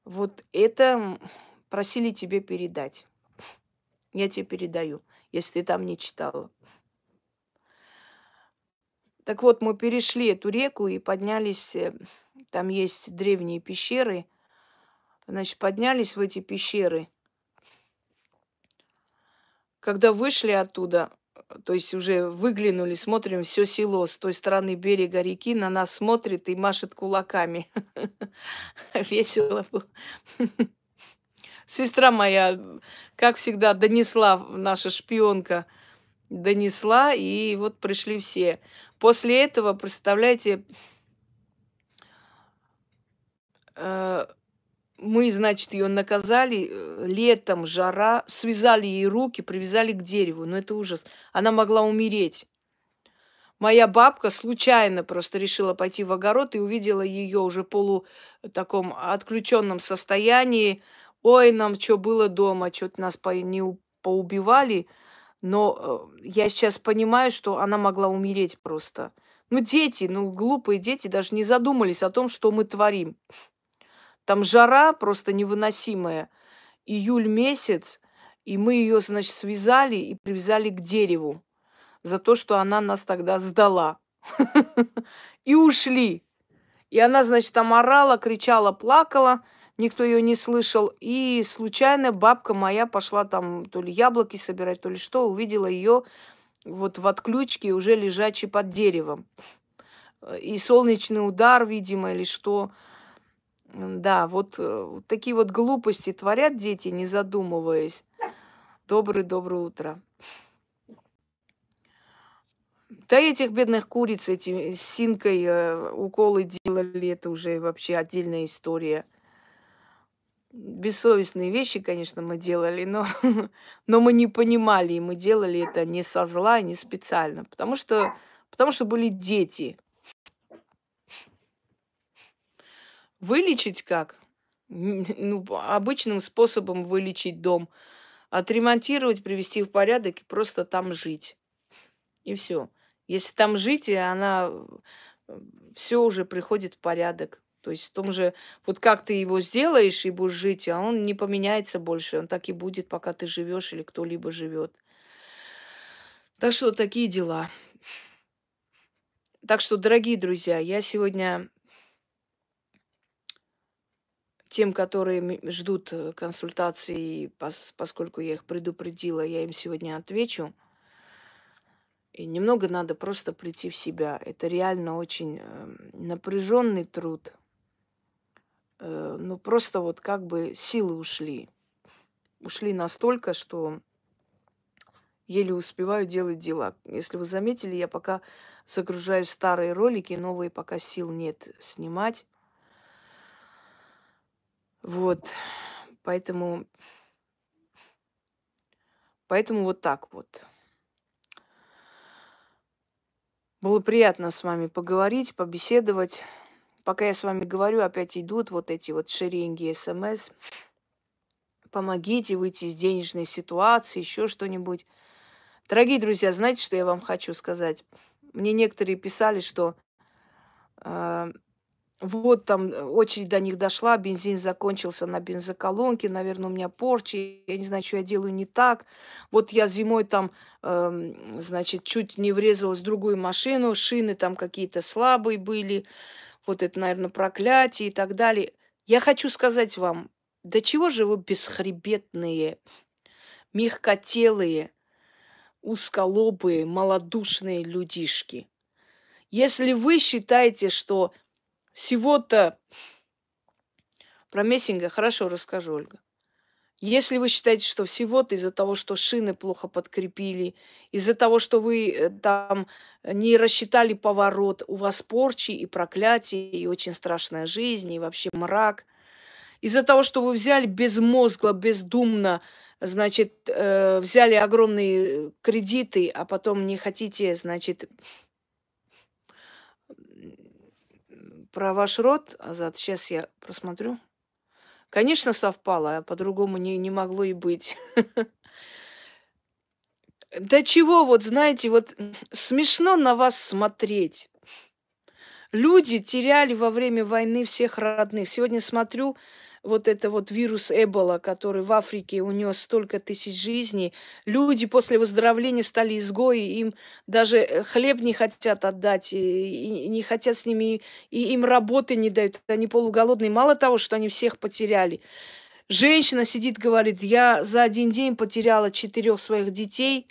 Вот это просили тебе передать. Я тебе передаю, если ты там не читала. Так вот, мы перешли эту реку и поднялись, э, там есть древние пещеры. Значит, поднялись в эти пещеры. Когда вышли оттуда, то есть уже выглянули, смотрим, все село с той стороны берега реки на нас смотрит и машет кулаками. Весело было. Сестра моя, как всегда, донесла, наша шпионка, донесла, и вот пришли все. После этого, представляете, э, мы, значит, ее наказали э, летом, жара, связали ей руки, привязали к дереву. Ну, это ужас. Она могла умереть. Моя бабка случайно просто решила пойти в огород и увидела ее уже полу таком отключенном состоянии. Ой, нам что было дома, что-то нас по, не поубивали. Но э, я сейчас понимаю, что она могла умереть просто. Ну, дети, ну, глупые дети даже не задумались о том, что мы творим. Там жара просто невыносимая. Июль месяц, и мы ее, значит, связали и привязали к дереву за то, что она нас тогда сдала. И ушли. И она, значит, там орала, кричала, плакала, никто ее не слышал. И случайно бабка моя пошла там то ли яблоки собирать, то ли что, увидела ее вот в отключке, уже лежачей под деревом. И солнечный удар, видимо, или что. Да, вот, э, вот такие вот глупости творят дети, не задумываясь. Доброе-доброе утро. Да этих бедных куриц, эти синкой э, уколы делали, это уже вообще отдельная история. Бессовестные вещи, конечно, мы делали, но, но мы не понимали, и мы делали это не со зла, не специально, потому что, потому что были дети. Вылечить как? Ну, обычным способом вылечить дом. Отремонтировать, привести в порядок и просто там жить. И все. Если там жить, она все уже приходит в порядок. То есть в том же, вот как ты его сделаешь и будешь жить, а он не поменяется больше, он так и будет, пока ты живешь или кто-либо живет. Так что такие дела. Так что, дорогие друзья, я сегодня тем, которые ждут э, консультации, поскольку я их предупредила, я им сегодня отвечу. И немного надо просто прийти в себя. Это реально очень эм, напряженный труд. Э, ну, просто вот как бы силы ушли. Ушли настолько, что еле успеваю делать дела. Если вы заметили, я пока загружаю старые ролики, новые пока сил нет снимать. Вот. Поэтому... Поэтому вот так вот. Было приятно с вами поговорить, побеседовать. Пока я с вами говорю, опять идут вот эти вот шеренги смс. Помогите выйти из денежной ситуации, еще что-нибудь. Дорогие друзья, знаете, что я вам хочу сказать? Мне некоторые писали, что э, вот там э, очередь до них дошла, бензин закончился на бензоколонке, наверное, у меня порчи, я не знаю, что я делаю не так. Вот я зимой там, э, значит, чуть не врезалась в другую машину, шины там какие-то слабые были, вот это, наверное, проклятие и так далее. Я хочу сказать вам, да чего же вы бесхребетные, мягкотелые, узколобые, малодушные людишки? Если вы считаете, что всего-то про мессинга хорошо расскажу, Ольга. Если вы считаете, что всего-то из-за того, что шины плохо подкрепили, из-за того, что вы э, там не рассчитали поворот, у вас порчи и проклятие, и очень страшная жизнь, и вообще мрак, из-за того, что вы взяли безмозгло, бездумно, значит, э, взяли огромные кредиты, а потом не хотите, значит, Про ваш род, Азат, сейчас я просмотрю. Конечно, совпало, а по-другому не, не могло и быть. Да чего, вот знаете, вот смешно на вас смотреть. Люди теряли во время войны всех родных. Сегодня смотрю, вот это вот вирус Эбола, который в Африке унес столько тысяч жизней. Люди после выздоровления стали изгои, им даже э, хлеб не хотят отдать, и, и не хотят с ними, и им работы не дают, они полуголодные. Мало того, что они всех потеряли. Женщина сидит, говорит, я за один день потеряла четырех своих детей,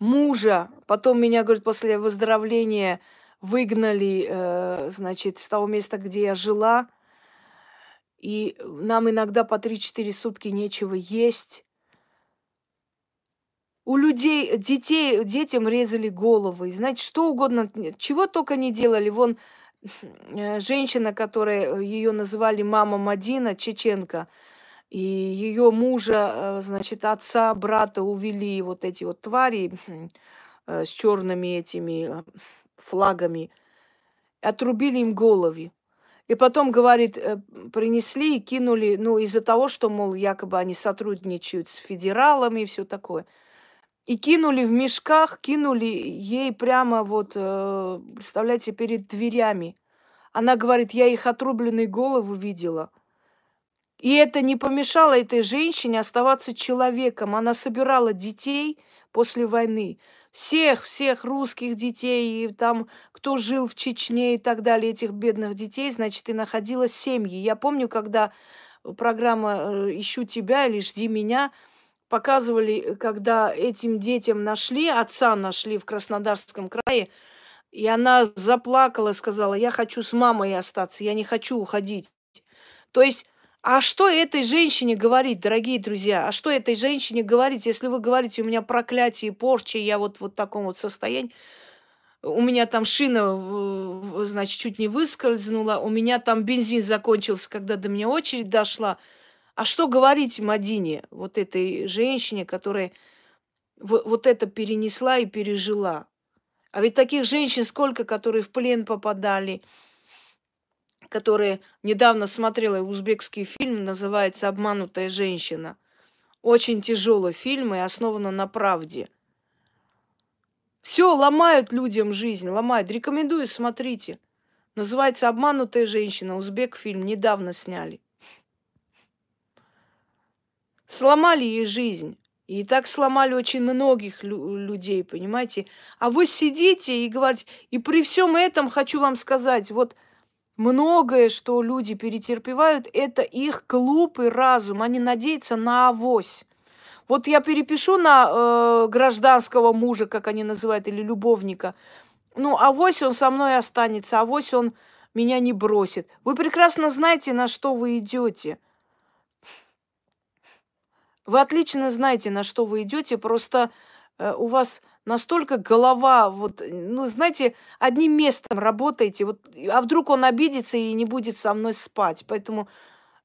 мужа, потом меня, говорит, после выздоровления выгнали, э, значит, с того места, где я жила – и нам иногда по 3-4 сутки нечего есть. У людей, детей, детям резали головы. Знаете, что угодно, чего только не делали. Вон э, женщина, которая э, ее называли мама Мадина, чеченка, и ее мужа, э, значит, отца, брата увели вот эти вот твари с черными этими флагами, отрубили им головы. И потом, говорит, э, принесли и кинули, ну, из-за того, что, мол, якобы они сотрудничают с федералами и все такое. И кинули в мешках, кинули ей прямо вот, э, представляете, перед дверями. Она говорит, я их отрубленную голову видела. И это не помешало этой женщине оставаться человеком. Она собирала детей после войны всех, всех русских детей, и там, кто жил в Чечне и так далее, этих бедных детей, значит, и находила семьи. Я помню, когда программа э, «Ищу тебя» или «Жди меня», показывали, когда этим детям нашли, отца нашли в Краснодарском крае, и она заплакала, сказала, я хочу с мамой остаться, я не хочу уходить. То есть а что этой женщине говорить, дорогие друзья? А что этой женщине говорить, если вы говорите, у меня проклятие, порча, я вот, вот в таком вот состоянии, у меня там шина, значит, чуть не выскользнула, у меня там бензин закончился, когда до меня очередь дошла. А что говорить Мадине, вот этой женщине, которая вот это перенесла и пережила? А ведь таких женщин сколько, которые в плен попадали, которые недавно смотрела узбекский фильм, называется «Обманутая женщина». Очень тяжелый фильм и основан на правде. Все ломают людям жизнь, ломают. Рекомендую, смотрите. Называется «Обманутая женщина». Узбек фильм недавно сняли. Сломали ей жизнь. И так сломали очень многих лю- людей, понимаете? А вы сидите и говорите, и при всем этом хочу вам сказать, вот Многое, что люди перетерпевают, это их глупый разум. Они надеются на авось. Вот я перепишу на э, гражданского мужа, как они называют, или любовника. Ну, авось он со мной останется, авось он меня не бросит. Вы прекрасно знаете, на что вы идете. Вы отлично знаете, на что вы идете, просто э, у вас настолько голова, вот, ну, знаете, одним местом работаете, вот, а вдруг он обидится и не будет со мной спать. Поэтому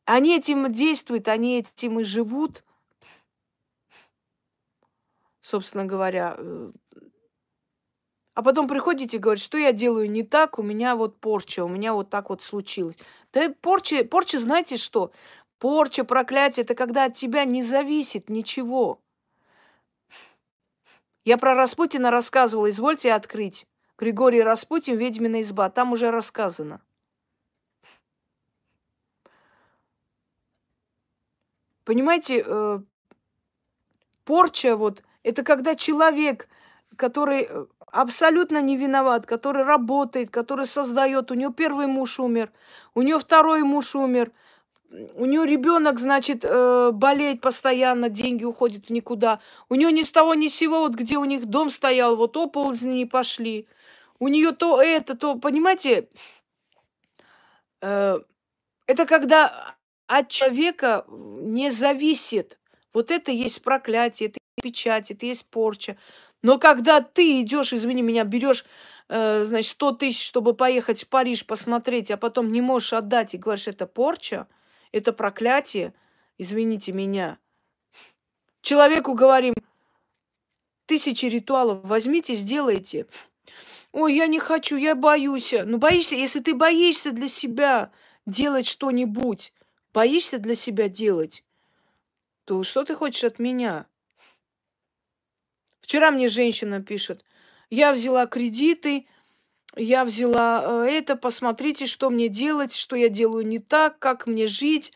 они этим действуют, они этим и живут, собственно говоря. Э. А потом приходите и говорите, что я делаю не так, у меня вот порча, у меня вот так вот случилось. Да порча, порча, знаете что? Порча, проклятие, это когда от тебя не зависит ничего. Я про Распутина рассказывала, извольте открыть. Григорий Распутин, «Ведьмина изба». Там уже рассказано. Понимаете, э, порча вот, это когда человек, который э, абсолютно не виноват, который работает, который создает, у него первый муж умер, у него второй муж умер – у нее ребенок, значит, э, болеет постоянно, деньги уходят в никуда. У нее ни с того ни с сего, вот где у них дом стоял, вот оползни не пошли. У нее то это, то, понимаете, э, это когда от человека не зависит. Вот это есть проклятие, это есть печать, это есть порча. Но когда ты идешь, извини меня, берешь э, значит, 100 тысяч, чтобы поехать в Париж посмотреть, а потом не можешь отдать и говоришь, это порча – это проклятие, извините меня. Человеку говорим, тысячи ритуалов возьмите, сделайте. Ой, я не хочу, я боюсь. Ну, боишься, если ты боишься для себя делать что-нибудь, боишься для себя делать, то что ты хочешь от меня? Вчера мне женщина пишет, я взяла кредиты, я взяла э, это, посмотрите, что мне делать, что я делаю не так, как мне жить.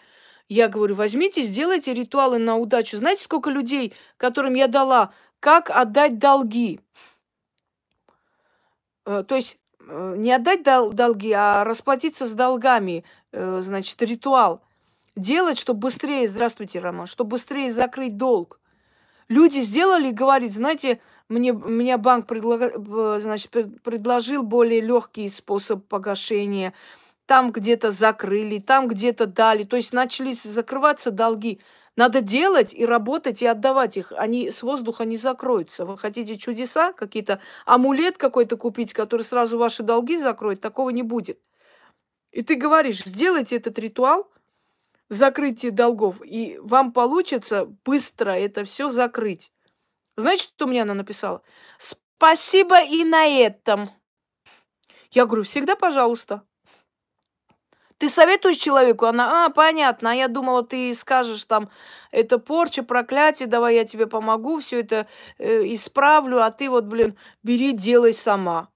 Я говорю, возьмите, сделайте ритуалы на удачу. Знаете, сколько людей, которым я дала, как отдать долги? Э, то есть э, не отдать дол- долги, а расплатиться с долгами, значит, ритуал. Делать, чтобы быстрее, здравствуйте, Роман, чтобы быстрее закрыть долг. Люди сделали и говорят, знаете, мне, мне банк предлага, значит, предложил более легкий способ погашения. Там где-то закрыли, там где-то дали. То есть начали закрываться долги. Надо делать и работать, и отдавать их. Они с воздуха не закроются. Вы хотите чудеса, какие-то амулет какой-то купить, который сразу ваши долги закроет? Такого не будет. И ты говоришь, сделайте этот ритуал, закрытие долгов, и вам получится быстро это все закрыть. Знаете, что мне она написала? Спасибо и на этом. Я говорю, всегда пожалуйста. Ты советуешь человеку, она, а, понятно, а я думала, ты скажешь там, это порча, проклятие, давай я тебе помогу, все это э, исправлю, а ты вот, блин, бери, делай сама.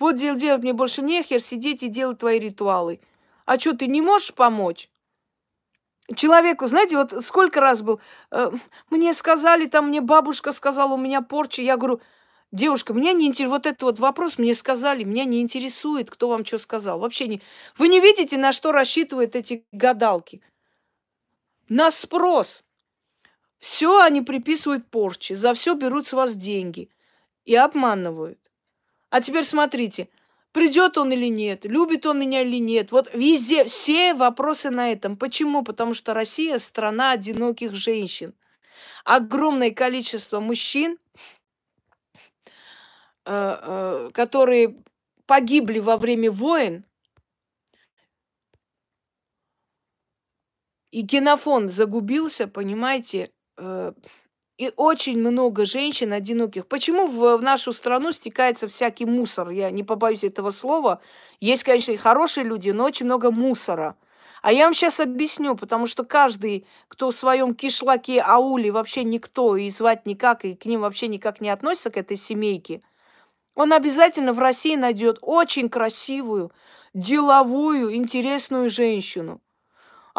Вот дел делать мне больше нехер, сидеть и делать твои ритуалы. А что, ты не можешь помочь? Человеку, знаете, вот сколько раз был, э, мне сказали, там мне бабушка сказала, у меня порча. Я говорю, девушка, меня не интересует, вот этот вот вопрос мне сказали, меня не интересует, кто вам что сказал. Вообще не. Вы не видите, на что рассчитывают эти гадалки? На спрос. Все они приписывают порче, за все берут с вас деньги и обманывают. А теперь смотрите, Придет он или нет, любит он меня или нет. Вот везде все вопросы на этом. Почему? Потому что Россия страна одиноких женщин. Огромное количество мужчин, э, э, которые погибли во время войн, и генофон загубился, понимаете, э, и очень много женщин одиноких. Почему в, в нашу страну стекается всякий мусор? Я не побоюсь этого слова. Есть, конечно, и хорошие люди, но очень много мусора. А я вам сейчас объясню, потому что каждый, кто в своем кишлаке, ауле, вообще никто, и звать никак, и к ним вообще никак не относится, к этой семейке, он обязательно в России найдет очень красивую, деловую, интересную женщину.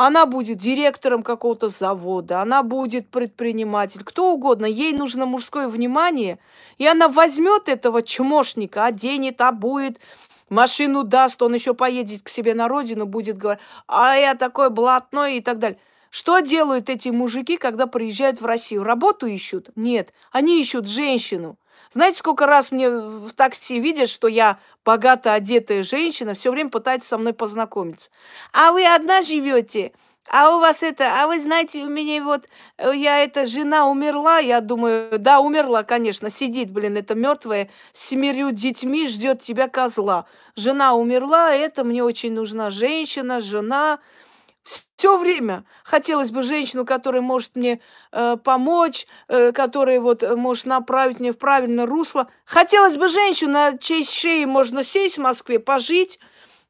Она будет директором какого-то завода, она будет предприниматель, кто угодно. Ей нужно мужское внимание, и она возьмет этого чмошника, оденет, обует, машину даст, он еще поедет к себе на родину, будет говорить, а я такой блатной и так далее. Что делают эти мужики, когда приезжают в Россию? Работу ищут? Нет, они ищут женщину. Знаете, сколько раз мне в такси видят, что я богато одетая женщина, все время пытается со мной познакомиться. А вы одна живете? А у вас это, а вы знаете, у меня вот, э, я эта жена умерла, я думаю, да, умерла, конечно, сидит, блин, это мертвая с семерью детьми, ждет тебя козла. Жена умерла, это мне очень нужна женщина, жена, все время хотелось бы женщину, которая может мне э, помочь, э, которая вот э, может направить меня в правильное русло. Хотелось бы женщину, на чьей шее можно сесть в Москве, пожить,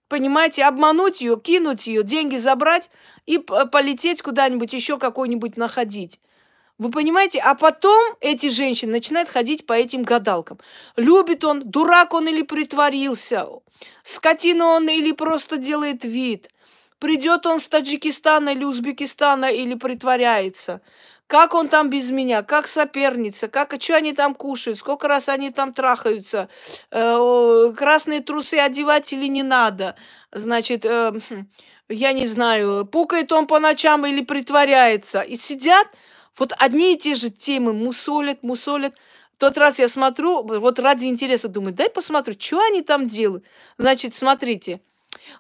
понимаете, обмануть ее, кинуть ее, деньги забрать и полететь куда-нибудь еще какой-нибудь находить. Вы понимаете? А потом эти женщины начинают ходить по этим гадалкам. Любит он, дурак он или притворился, скотина он или просто делает вид – Придет он с Таджикистана или Узбекистана или притворяется. Как он там без меня? Как соперница? Как, что они там кушают? Сколько раз они там трахаются? Э, красные трусы одевать или не надо? Значит, э, я не знаю, пукает он по ночам или притворяется. И сидят, вот одни и те же темы мусолят, мусолят. Тот раз я смотрю, вот ради интереса думаю, дай посмотрю, что они там делают. Значит, смотрите,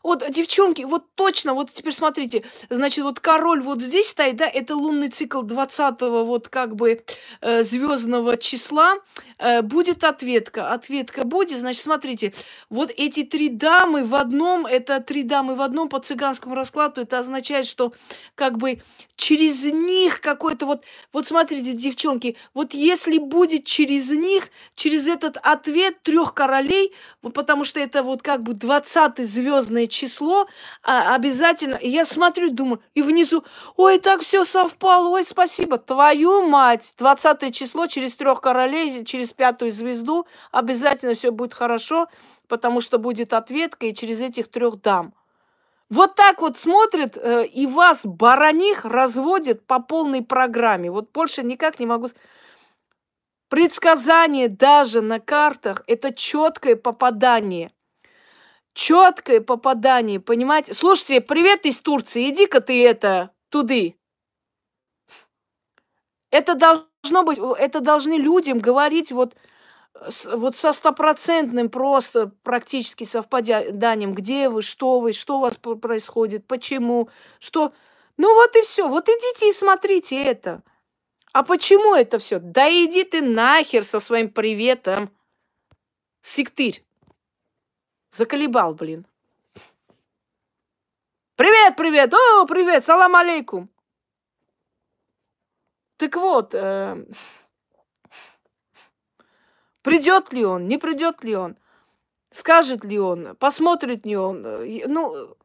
вот, девчонки, вот точно, вот теперь смотрите, значит, вот король вот здесь стоит, да, это лунный цикл 20-го вот как бы э, звездного числа, э, будет ответка. Ответка будет, значит, смотрите, вот эти три дамы в одном, это три дамы в одном по цыганскому раскладу, это означает, что как бы через них какой-то вот, вот смотрите, девчонки, вот если будет через них, через этот ответ трех королей, вот потому что это вот как бы 20-й звездный нужное число, а, обязательно. Я смотрю, думаю, и внизу, ой, так все совпало, ой, спасибо. Твою мать, 20 число через трех королей, через пятую звезду, обязательно все будет хорошо, потому что будет ответка и через этих трех дам. Вот так вот смотрит, э, и вас, бараних, разводит по полной программе. Вот больше никак не могу... Предсказание даже на картах – это четкое попадание. Четкое попадание, понимаете? Слушайте, привет из Турции, иди-ка ты это, туды. Это должно быть, это должны людям говорить вот вот со стопроцентным просто практически совпаданием, где вы, что вы, что у вас происходит, почему, что... Ну вот и все. Вот идите и смотрите это. А почему это все? Да иди ты нахер со своим приветом. Сектырь. Заколебал, блин. Привет, привет, о, привет, салам алейкум. Так вот, э, Придет ли он, не придет ли он, скажет ли он, посмотрит ли он. Э, ну,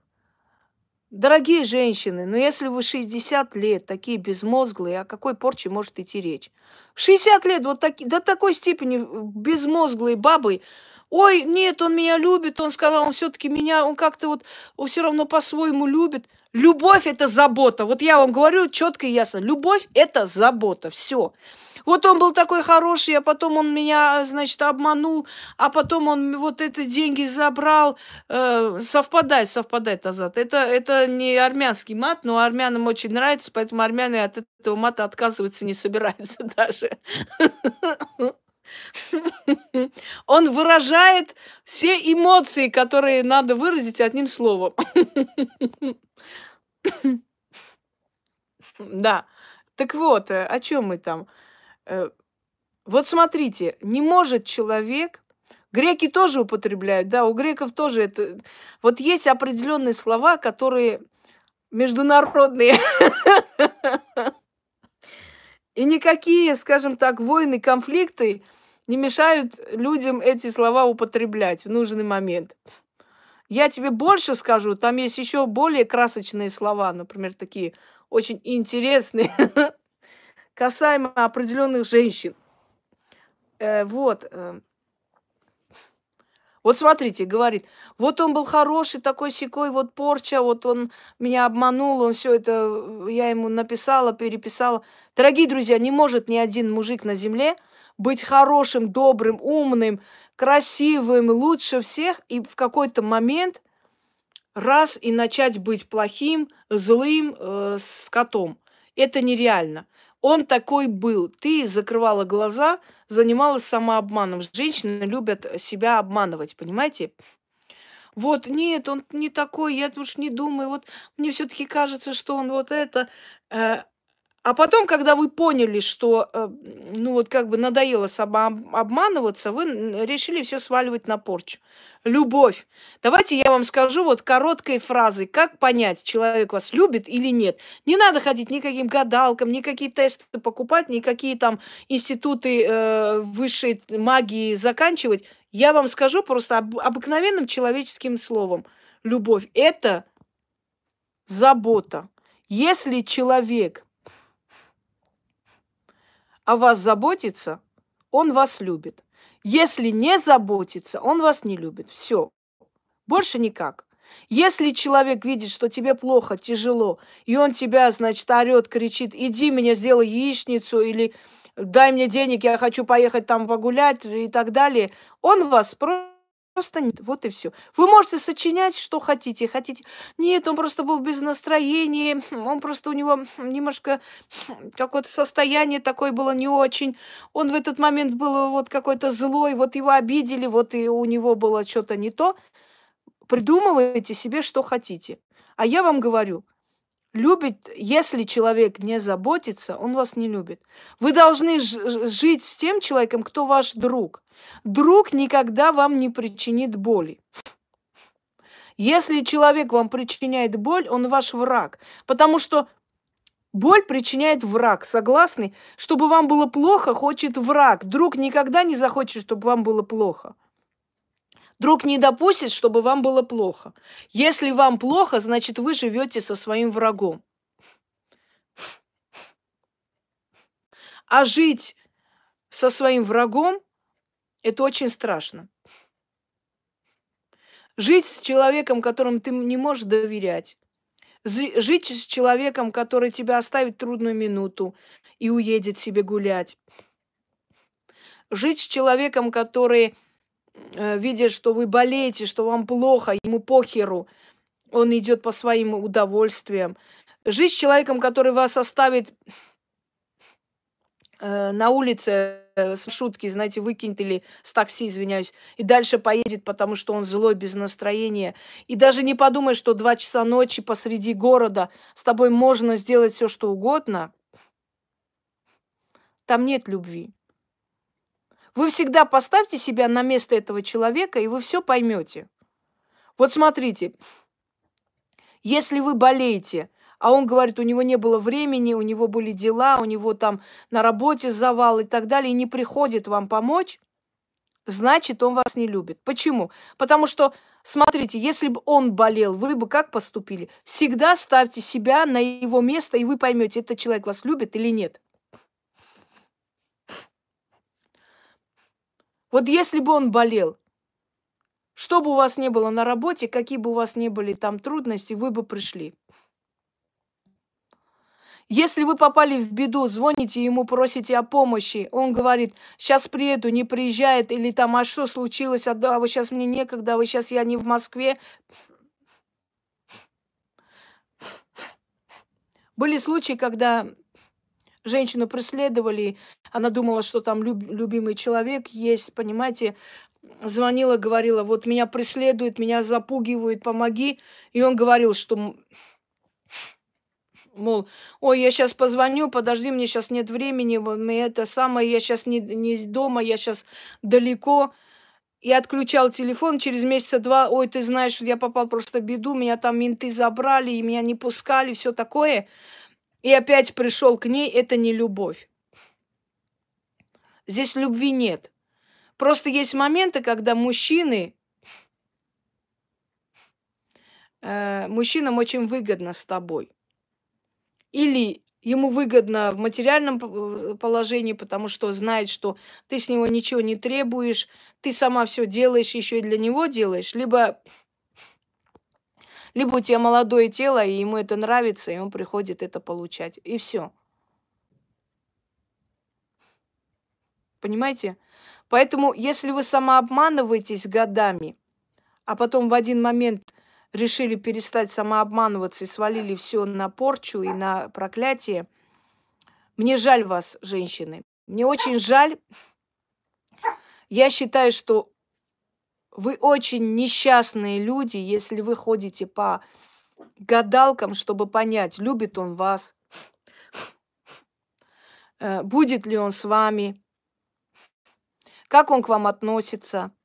дорогие женщины, ну если вы 60 лет такие безмозглые, о какой порче может идти речь? 60 лет вот таки, до такой степени безмозглые бабы, ой, нет, он меня любит, он сказал, он все-таки меня, он как-то вот, он все равно по-своему любит. Любовь это забота. Вот я вам говорю четко и ясно. Любовь это забота. Все. Вот он был такой хороший, а потом он меня, значит, обманул, а потом он вот эти деньги забрал. Э, совпадает, совпадает, Азат. Это, это не армянский мат, но армянам очень нравится, поэтому армяне от этого мата отказываться не собираются даже. Он выражает все эмоции, которые надо выразить одним словом. Да. Так вот, э, о чем мы там? Э, вот смотрите, не может человек, греки тоже употребляют, да, у греков тоже это, вот есть определенные слова, которые международные. И никакие, скажем так, войны, конфликты не мешают людям эти слова употреблять в нужный момент. Я тебе больше скажу, там есть еще более красочные слова, например, такие очень интересные, касаемо определенных женщин. Э, вот. Э. Вот смотрите, говорит, вот он был хороший, такой секой, вот порча, вот он меня обманул, он все это, я ему написала, переписала. Дорогие друзья, не может ни один мужик на земле быть хорошим, добрым, умным, красивым, лучше всех, и в какой-то момент раз и начать быть плохим, злым э, с котом. Это нереально. Он такой был. Ты закрывала глаза, занималась самообманом. Женщины любят себя обманывать, понимаете? Вот, нет, он не такой, я уж не думаю, вот мне все-таки кажется, что он вот это. Э, а потом, когда вы поняли, что, э, ну вот как бы надоело обманываться, вы решили все сваливать на порчу. Любовь. Давайте я вам скажу вот короткой фразой, как понять, человек вас любит или нет. Не надо ходить никаким гадалкам, никакие тесты покупать, никакие там институты э, высшей магии заканчивать. Я вам скажу просто об, обыкновенным человеческим словом. Любовь – это забота. Если человек о вас заботится, он вас любит. Если не заботится, он вас не любит. Все. Больше никак. Если человек видит, что тебе плохо, тяжело, и он тебя, значит, орет, кричит, иди мне сделай яичницу или дай мне денег, я хочу поехать там погулять и так далее, он вас просто Просто нет. Вот и все. Вы можете сочинять, что хотите. Хотите. Нет, он просто был без настроения. Он просто у него немножко какое-то состояние такое было не очень. Он в этот момент был вот какой-то злой. Вот его обидели. Вот и у него было что-то не то. Придумывайте себе, что хотите. А я вам говорю, любит, если человек не заботится, он вас не любит. Вы должны жить с тем человеком, кто ваш друг. Друг никогда вам не причинит боли. Если человек вам причиняет боль, он ваш враг. Потому что боль причиняет враг. Согласны? Чтобы вам было плохо, хочет враг. Друг никогда не захочет, чтобы вам было плохо. Друг не допустит, чтобы вам было плохо. Если вам плохо, значит вы живете со своим врагом. А жить со своим врагом – это очень страшно. Жить с человеком, которому ты не можешь доверять. Жить с человеком, который тебя оставит трудную минуту и уедет себе гулять. Жить с человеком, который, видя, что вы болеете, что вам плохо, ему похеру, он идет по своим удовольствиям. Жить с человеком, который вас оставит Э, на улице э, с шутки, знаете, выкинет или с такси, извиняюсь, и дальше поедет, потому что он злой, без настроения. И даже не подумай, что два часа ночи посреди города с тобой можно сделать все, что угодно. Там нет любви. Вы всегда поставьте себя на место этого человека, и вы все поймете. Вот смотрите, если вы болеете, а он говорит, у него не было времени, у него были дела, у него там на работе завал и так далее, и не приходит вам помочь, значит, он вас не любит. Почему? Потому что, смотрите, если бы он болел, вы бы как поступили? Всегда ставьте себя на его место, и вы поймете, этот человек вас любит или нет. Вот если бы он болел, что бы у вас не было на работе, какие бы у вас не были там трудности, вы бы пришли. Если вы попали в беду, звоните ему, просите о помощи, он говорит, сейчас приеду, не приезжает, или там, а что случилось, а да, вы сейчас мне некогда, вы сейчас я не в Москве. Были случаи, когда женщину преследовали, она думала, что там люб, любимый человек есть, понимаете, звонила, говорила, вот меня преследуют, меня запугивают, помоги. И он говорил, что Мол, ой, я сейчас позвоню, подожди, мне сейчас нет времени, мне это самое, я сейчас не, не дома, я сейчас далеко. И отключал телефон через месяца два. Ой, ты знаешь, я попал просто в беду, меня там менты забрали, и меня не пускали, все такое. И опять пришел к ней, это не любовь. Здесь любви нет. Просто есть моменты, когда мужчины, э, мужчинам очень выгодно с тобой. Или ему выгодно в материальном э, положении, потому что знает, что ты с него ничего не требуешь, ты сама все делаешь, еще и для него делаешь, либо либо у тебя молодое тело, и ему это нравится, и он приходит это получать. И все. Понимаете? Поэтому, если вы самообманываетесь годами, а потом в один момент решили перестать самообманываться и свалили все на порчу и на проклятие. Мне жаль вас, женщины. Мне очень жаль. Я считаю, что вы очень несчастные люди, если вы ходите по гадалкам, чтобы понять, любит он вас, э, будет ли он с вами, как он к вам относится –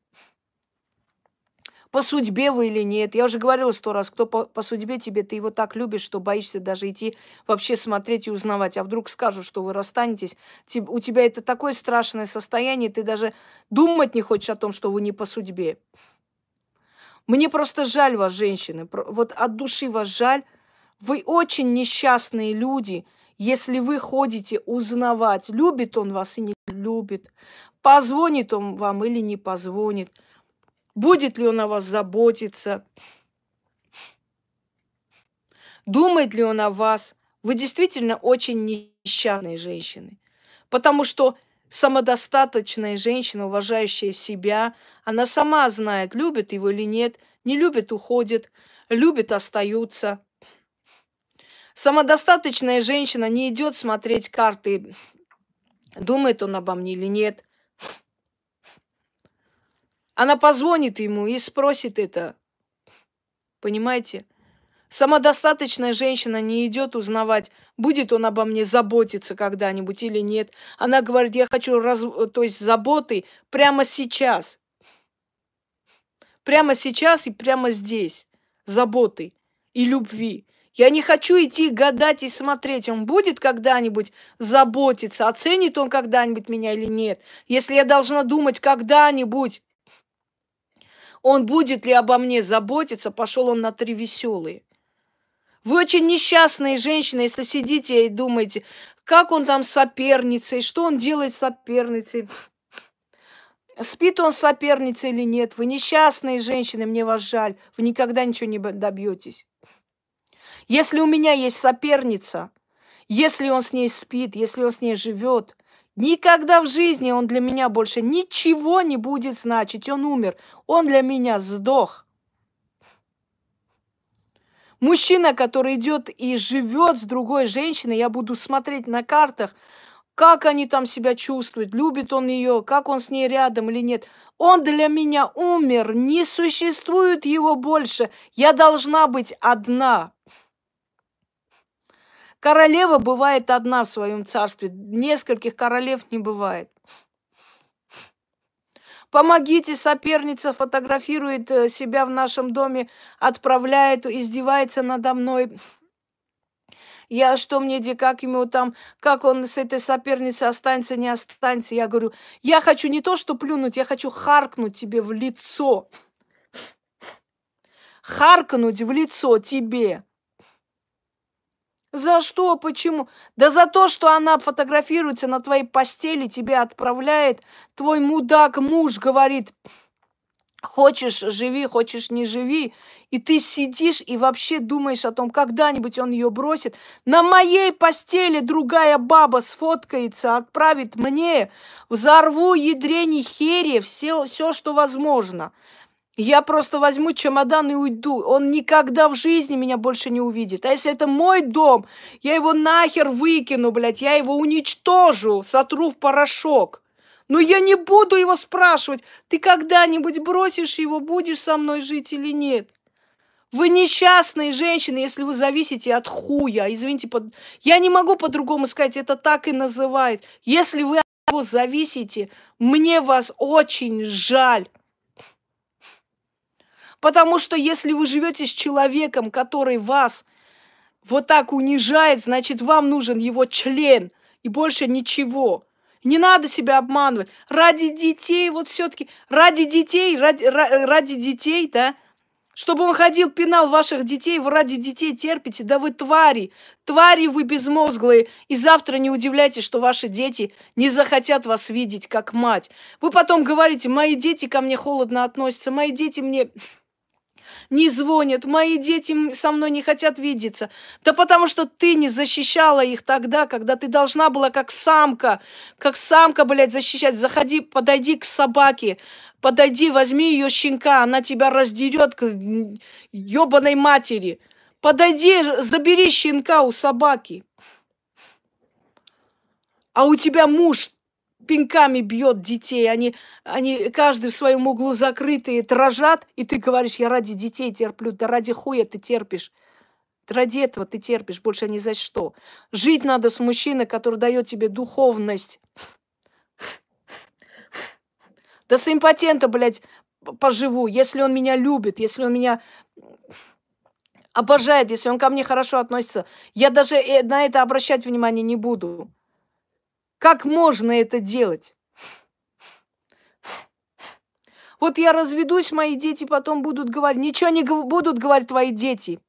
по судьбе вы или нет. Я уже говорила сто раз, кто по, по судьбе тебе, ты его так любишь, что боишься даже идти вообще смотреть и узнавать. А вдруг скажут, что вы расстанетесь, у тебя это такое страшное состояние, ты даже думать не хочешь о том, что вы не по судьбе. Мне просто жаль вас, женщины, вот от души вас жаль. Вы очень несчастные люди, если вы ходите узнавать, любит он вас и не любит, позвонит он вам или не позвонит – Будет ли он о вас заботиться? Думает ли он о вас? Вы действительно очень несчастные женщины. Потому что самодостаточная женщина, уважающая себя, она сама знает, любит его или нет, не любит, уходит, любит, остаются. Самодостаточная женщина не идет смотреть карты, думает он обо мне или нет. Она позвонит ему и спросит это. Понимаете? Самодостаточная женщина не идет узнавать, будет он обо мне заботиться когда-нибудь или нет. Она говорит, я хочу раз... то есть заботы прямо сейчас. Прямо сейчас и прямо здесь. Заботы и любви. Я не хочу идти гадать и смотреть, он будет когда-нибудь заботиться, оценит он когда-нибудь меня или нет. Если я должна думать когда-нибудь, Он будет ли обо мне заботиться? Пошел он на три веселые. Вы очень несчастные женщины, если сидите и думаете, как он там с соперницей, что он делает с соперницей. Спит он с соперницей или нет? Вы несчастные женщины, мне вас жаль. Вы никогда ничего не добьетесь. Если у меня есть соперница, если он с ней спит, если он с ней живет, никогда в жизни он для меня больше ничего не будет значить. Он умер. Он для меня сдох. Мужчина, который идет и живет с другой женщиной, я буду смотреть на картах, как они там себя чувствуют, любит он ее, как он с ней рядом или нет. Он для меня умер, не существует его больше. Я должна быть одна. Королева бывает одна в своем царстве, нескольких королев не бывает. Помогите, соперница фотографирует э, себя в нашем доме, отправляет, издевается надо мной. Я что мне, где, как ему там, как он с этой соперницей останется, не останется. Я говорю, я хочу не то, что плюнуть, я хочу харкнуть тебе в лицо. Харкнуть в лицо тебе. За что? Почему? Да за то, что она фотографируется на твоей постели, тебе отправляет. Твой мудак муж говорит, хочешь живи, хочешь не живи. И ты сидишь и вообще думаешь о том, когда-нибудь он ее бросит. На моей постели другая баба сфоткается, отправит мне. Взорву ядрени хери, все, все, что возможно. Я просто возьму чемодан и уйду. Он никогда в жизни меня больше не увидит. А если это мой дом, я его нахер выкину, блядь, я его уничтожу, сотру в порошок. Но я не буду его спрашивать, ты когда-нибудь бросишь его, будешь со мной жить или нет. Вы несчастные женщины, если вы зависите от хуя. Извините, под... я не могу по-другому сказать, это так и называют. Если вы от него зависите, мне вас очень жаль. Потому что если вы живете с человеком, который вас вот так унижает, значит, вам нужен его член и больше ничего. Не надо себя обманывать. Ради детей, вот все-таки, ради детей, ради, ради детей, да, чтобы он ходил, пинал ваших детей, вы ради детей терпите. Да вы твари, твари вы безмозглые. И завтра не удивляйтесь, что ваши дети не захотят вас видеть как мать. Вы потом говорите, мои дети ко мне холодно относятся, мои дети мне не звонят, мои дети со мной не хотят видеться. Да потому что ты не защищала их тогда, когда ты должна была как самка, как самка, блядь, защищать. Заходи, подойди к собаке, подойди, возьми ее щенка, она тебя раздерет к ебаной матери. Подойди, забери щенка у собаки. А у тебя муж пинками бьет детей, они, они каждый в своем углу закрытые, дрожат, и ты говоришь, я ради детей терплю, да ради хуя ты терпишь. Ради этого ты терпишь, больше ни за что. Жить надо с мужчиной, который дает тебе духовность. Да с импотента, блядь, поживу, если он меня любит, если он меня обожает, если он ко мне хорошо относится. Я даже э, на это обращать внимание не буду. Как можно это делать? Вот я разведусь, мои дети потом будут говорить. Ничего не будут говорить твои дети.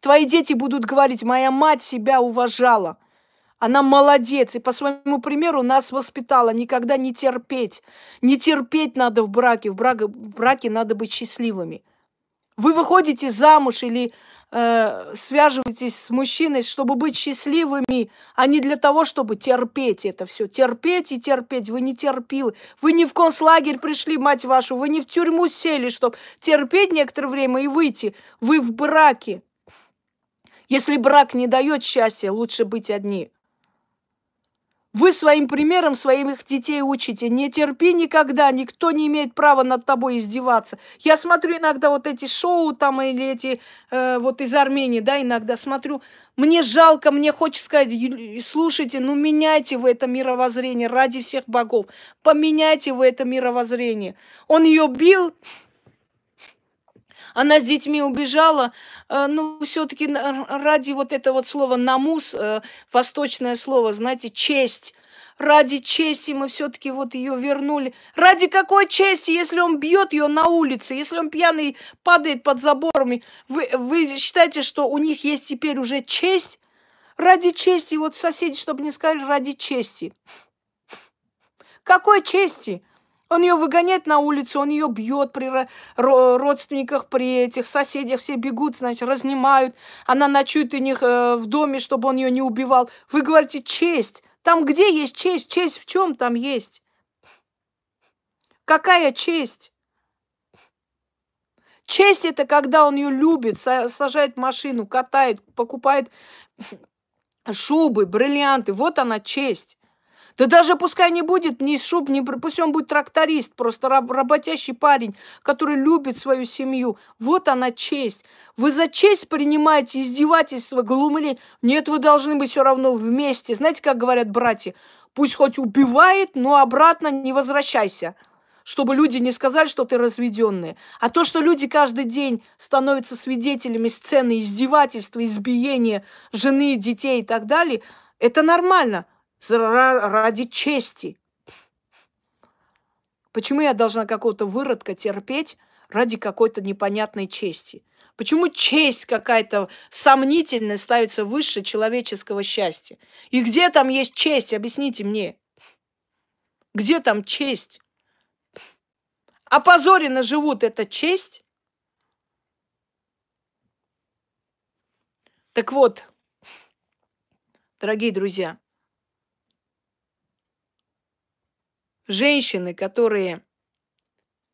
Твои дети будут говорить, моя мать себя уважала. Она молодец. И по своему примеру нас воспитала. Никогда не терпеть. Не терпеть надо в браке. В браке, в браке надо быть счастливыми. Вы выходите замуж или э, связывайтесь с мужчиной, чтобы быть счастливыми, а не для того, чтобы терпеть это все. Терпеть и терпеть. Вы не терпилы. Вы не в концлагерь пришли, мать вашу. Вы не в тюрьму сели, чтобы терпеть некоторое время и выйти. Вы в браке. Если брак не дает счастья, лучше быть одни. Вы своим примером своих детей учите. Не терпи никогда, никто не имеет права над тобой издеваться. Я смотрю иногда вот эти шоу там или эти э, вот из Армении, да, иногда смотрю. Мне жалко, мне хочется сказать, слушайте, ну меняйте вы это мировоззрение ради всех богов. Поменяйте вы это мировоззрение. Он ее бил, она с детьми убежала, э, ну, все-таки ради вот этого вот слова «намус», э, восточное слово, знаете, честь, ради чести мы все-таки вот ее вернули. Ради какой чести, если он бьет ее на улице, если он пьяный падает под заборами? Вы, вы считаете, что у них есть теперь уже честь? Ради чести, вот соседи, чтобы не сказали, ради чести. Какой чести? Он ее выгоняет на улицу, он ее бьет при родственниках, при этих соседях, все бегут, значит, разнимают. Она ночует у них э, в доме, чтобы он ее не убивал. Вы говорите, честь. Там где есть честь? Честь в чем там есть? Какая честь? Честь это когда он ее любит, сажает машину, катает, покупает шубы, бриллианты. Вот она честь. Да даже пускай не будет ни шуб, ни... Пусть он будет тракторист, просто раб, работящий парень, который любит свою семью. Вот она честь. Вы за честь принимаете издевательство, глумление. Нет, вы должны быть все равно вместе. Знаете, как говорят братья? Пусть хоть убивает, но обратно не возвращайся чтобы люди не сказали, что ты разведенная. А то, что люди каждый день становятся свидетелями сцены издевательства, избиения жены, детей и так далее, это нормально ради чести. Почему я должна какого-то выродка терпеть ради какой-то непонятной чести? Почему честь какая-то сомнительная ставится выше человеческого счастья? И где там есть честь? Объясните мне. Где там честь? Опозоренно живут это честь? Так вот, дорогие друзья, женщины, которые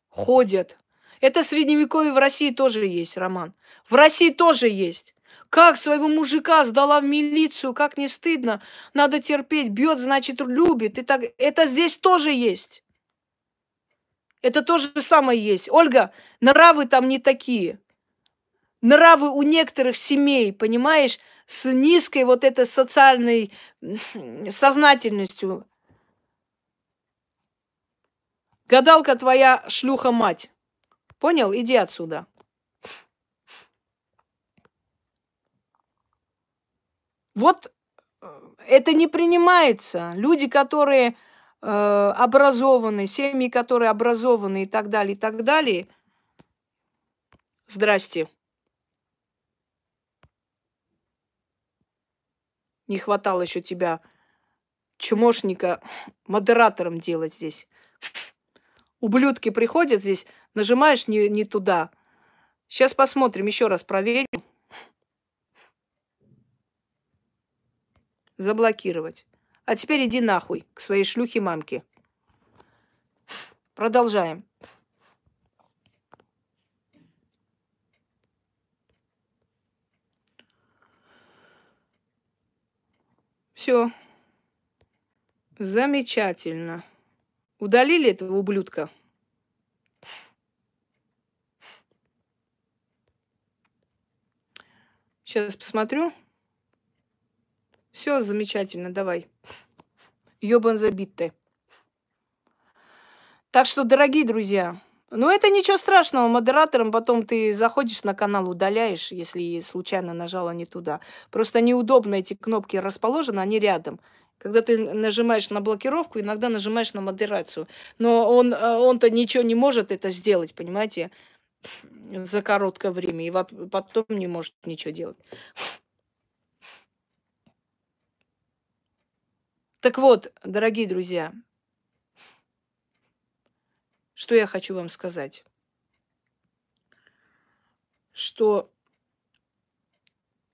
ходят. Это средневековье в России тоже есть, Роман. В России тоже есть. Как своего мужика сдала в милицию, как не стыдно, надо терпеть, бьет, значит, любит. И так, это здесь тоже есть. Это то же самое есть. Ольга, нравы там не такие. Нравы у некоторых семей, понимаешь, с низкой вот этой социальной сознательностью. Гадалка твоя шлюха-мать. Понял? Иди отсюда. Вот э, это не принимается. Люди, которые э, образованы, семьи, которые образованы и так далее, и так далее. Здрасте. Не хватало еще тебя, чмошника, модератором делать здесь ублюдки приходят здесь, нажимаешь не, не туда. Сейчас посмотрим, еще раз проверю. Заблокировать. А теперь иди нахуй к своей шлюхе мамке. Продолжаем. Все. Замечательно. Удалили этого ублюдка? Сейчас посмотрю. Все замечательно, давай. Ёбан забитый. Так что, дорогие друзья, ну это ничего страшного, модератором потом ты заходишь на канал, удаляешь, если случайно нажала не туда. Просто неудобно эти кнопки расположены, они рядом. Когда ты нажимаешь на блокировку, иногда нажимаешь на модерацию. Но он, э, он-то ничего не может это сделать, понимаете, за короткое время. И потом не может ничего делать. Так вот, дорогие друзья, что я хочу вам сказать? Что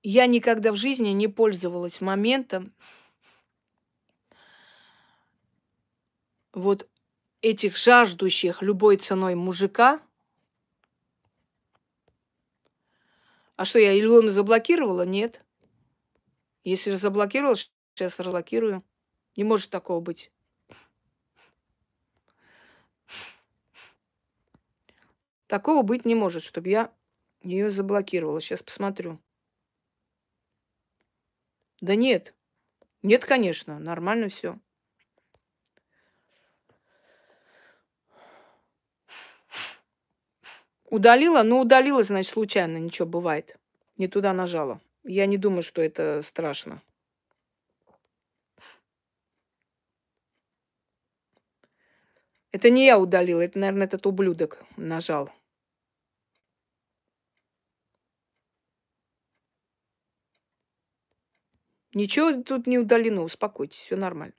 я никогда в жизни не пользовалась моментом, вот этих жаждущих любой ценой мужика. А что, я Илону заблокировала? Нет. Если заблокировала, сейчас разблокирую. Не может такого быть. Такого быть не может, чтобы я ее заблокировала. Сейчас посмотрю. Да нет. Нет, конечно, нормально все. Удалила? Ну, удалила, значит, случайно, ничего, бывает. Не туда нажала. Я не думаю, что это страшно. Это не я удалила, это, наверное, этот ублюдок нажал. Ничего тут не удалено, успокойтесь, все нормально.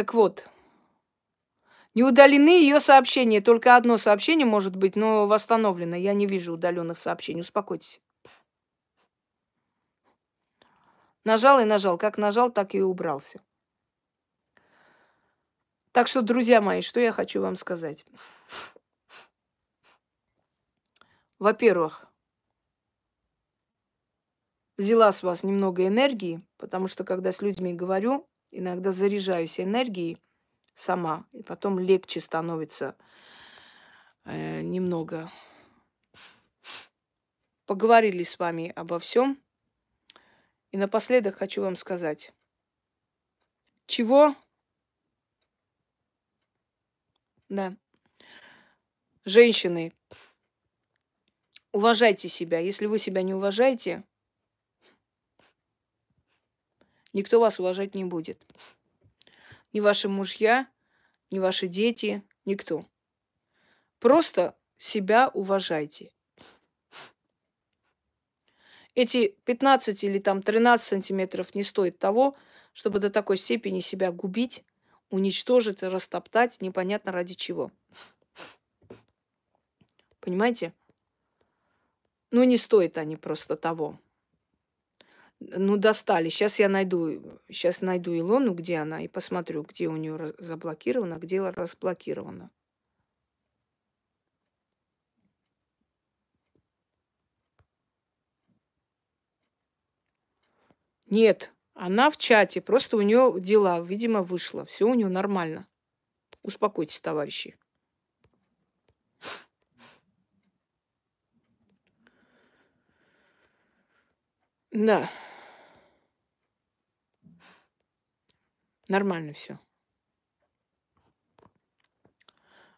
Так вот, не удалены ее сообщения. Только одно сообщение может быть, но восстановлено. Я не вижу удаленных сообщений. Успокойтесь. Нажал и нажал. Как нажал, так и убрался. Так что, друзья мои, что я хочу вам сказать. Во-первых, взяла с вас немного энергии, потому что когда с людьми говорю, иногда заряжаюсь энергией сама, и потом легче становится э, немного. Поговорили с вами обо всем. И напоследок хочу вам сказать, чего? Да. Женщины, уважайте себя. Если вы себя не уважаете, никто вас уважать не будет. Ни ваши мужья, ни ваши дети, никто. Просто себя уважайте эти 15 или там 13 сантиметров не стоит того, чтобы до такой степени себя губить, уничтожить, растоптать, непонятно ради чего. Понимаете? Ну, не стоит они просто того. Ну, достали. Сейчас я найду, сейчас найду Илону, где она, и посмотрю, где у нее заблокировано, где разблокировано. Нет, она в чате, просто у нее дела, видимо, вышло. Все у нее нормально. Успокойтесь, товарищи. Да. Нормально все.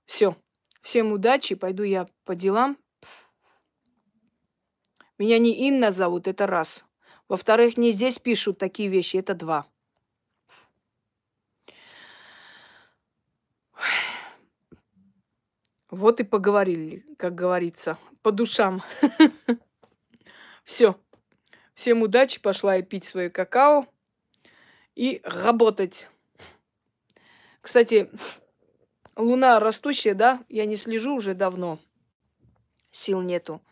Все. Всем удачи. Пойду я по делам. Меня не Инна зовут, это раз. Во-вторых, не здесь пишут такие вещи, это два. Вот и поговорили, как говорится, по душам. Все. Всем удачи, пошла я пить свое какао и работать. Кстати, луна растущая, да? Я не слежу уже давно. Сил нету.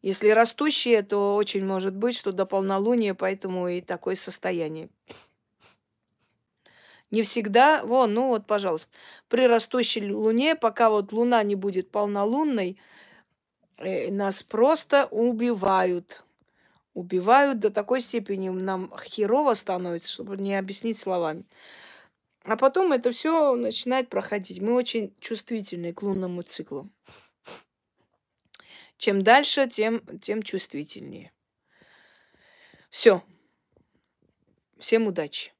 Если растущие, то очень может быть, что до полнолуния, поэтому и такое состояние. Не всегда, вон, ну вот, пожалуйста, при растущей луне, пока вот луна не будет полнолунной, э, нас просто убивают. Убивают до такой степени, нам херово становится, чтобы не объяснить словами. А потом это все начинает проходить. Мы очень чувствительны к лунному циклу. Чем дальше, тем, тем чувствительнее. Все. Всем удачи.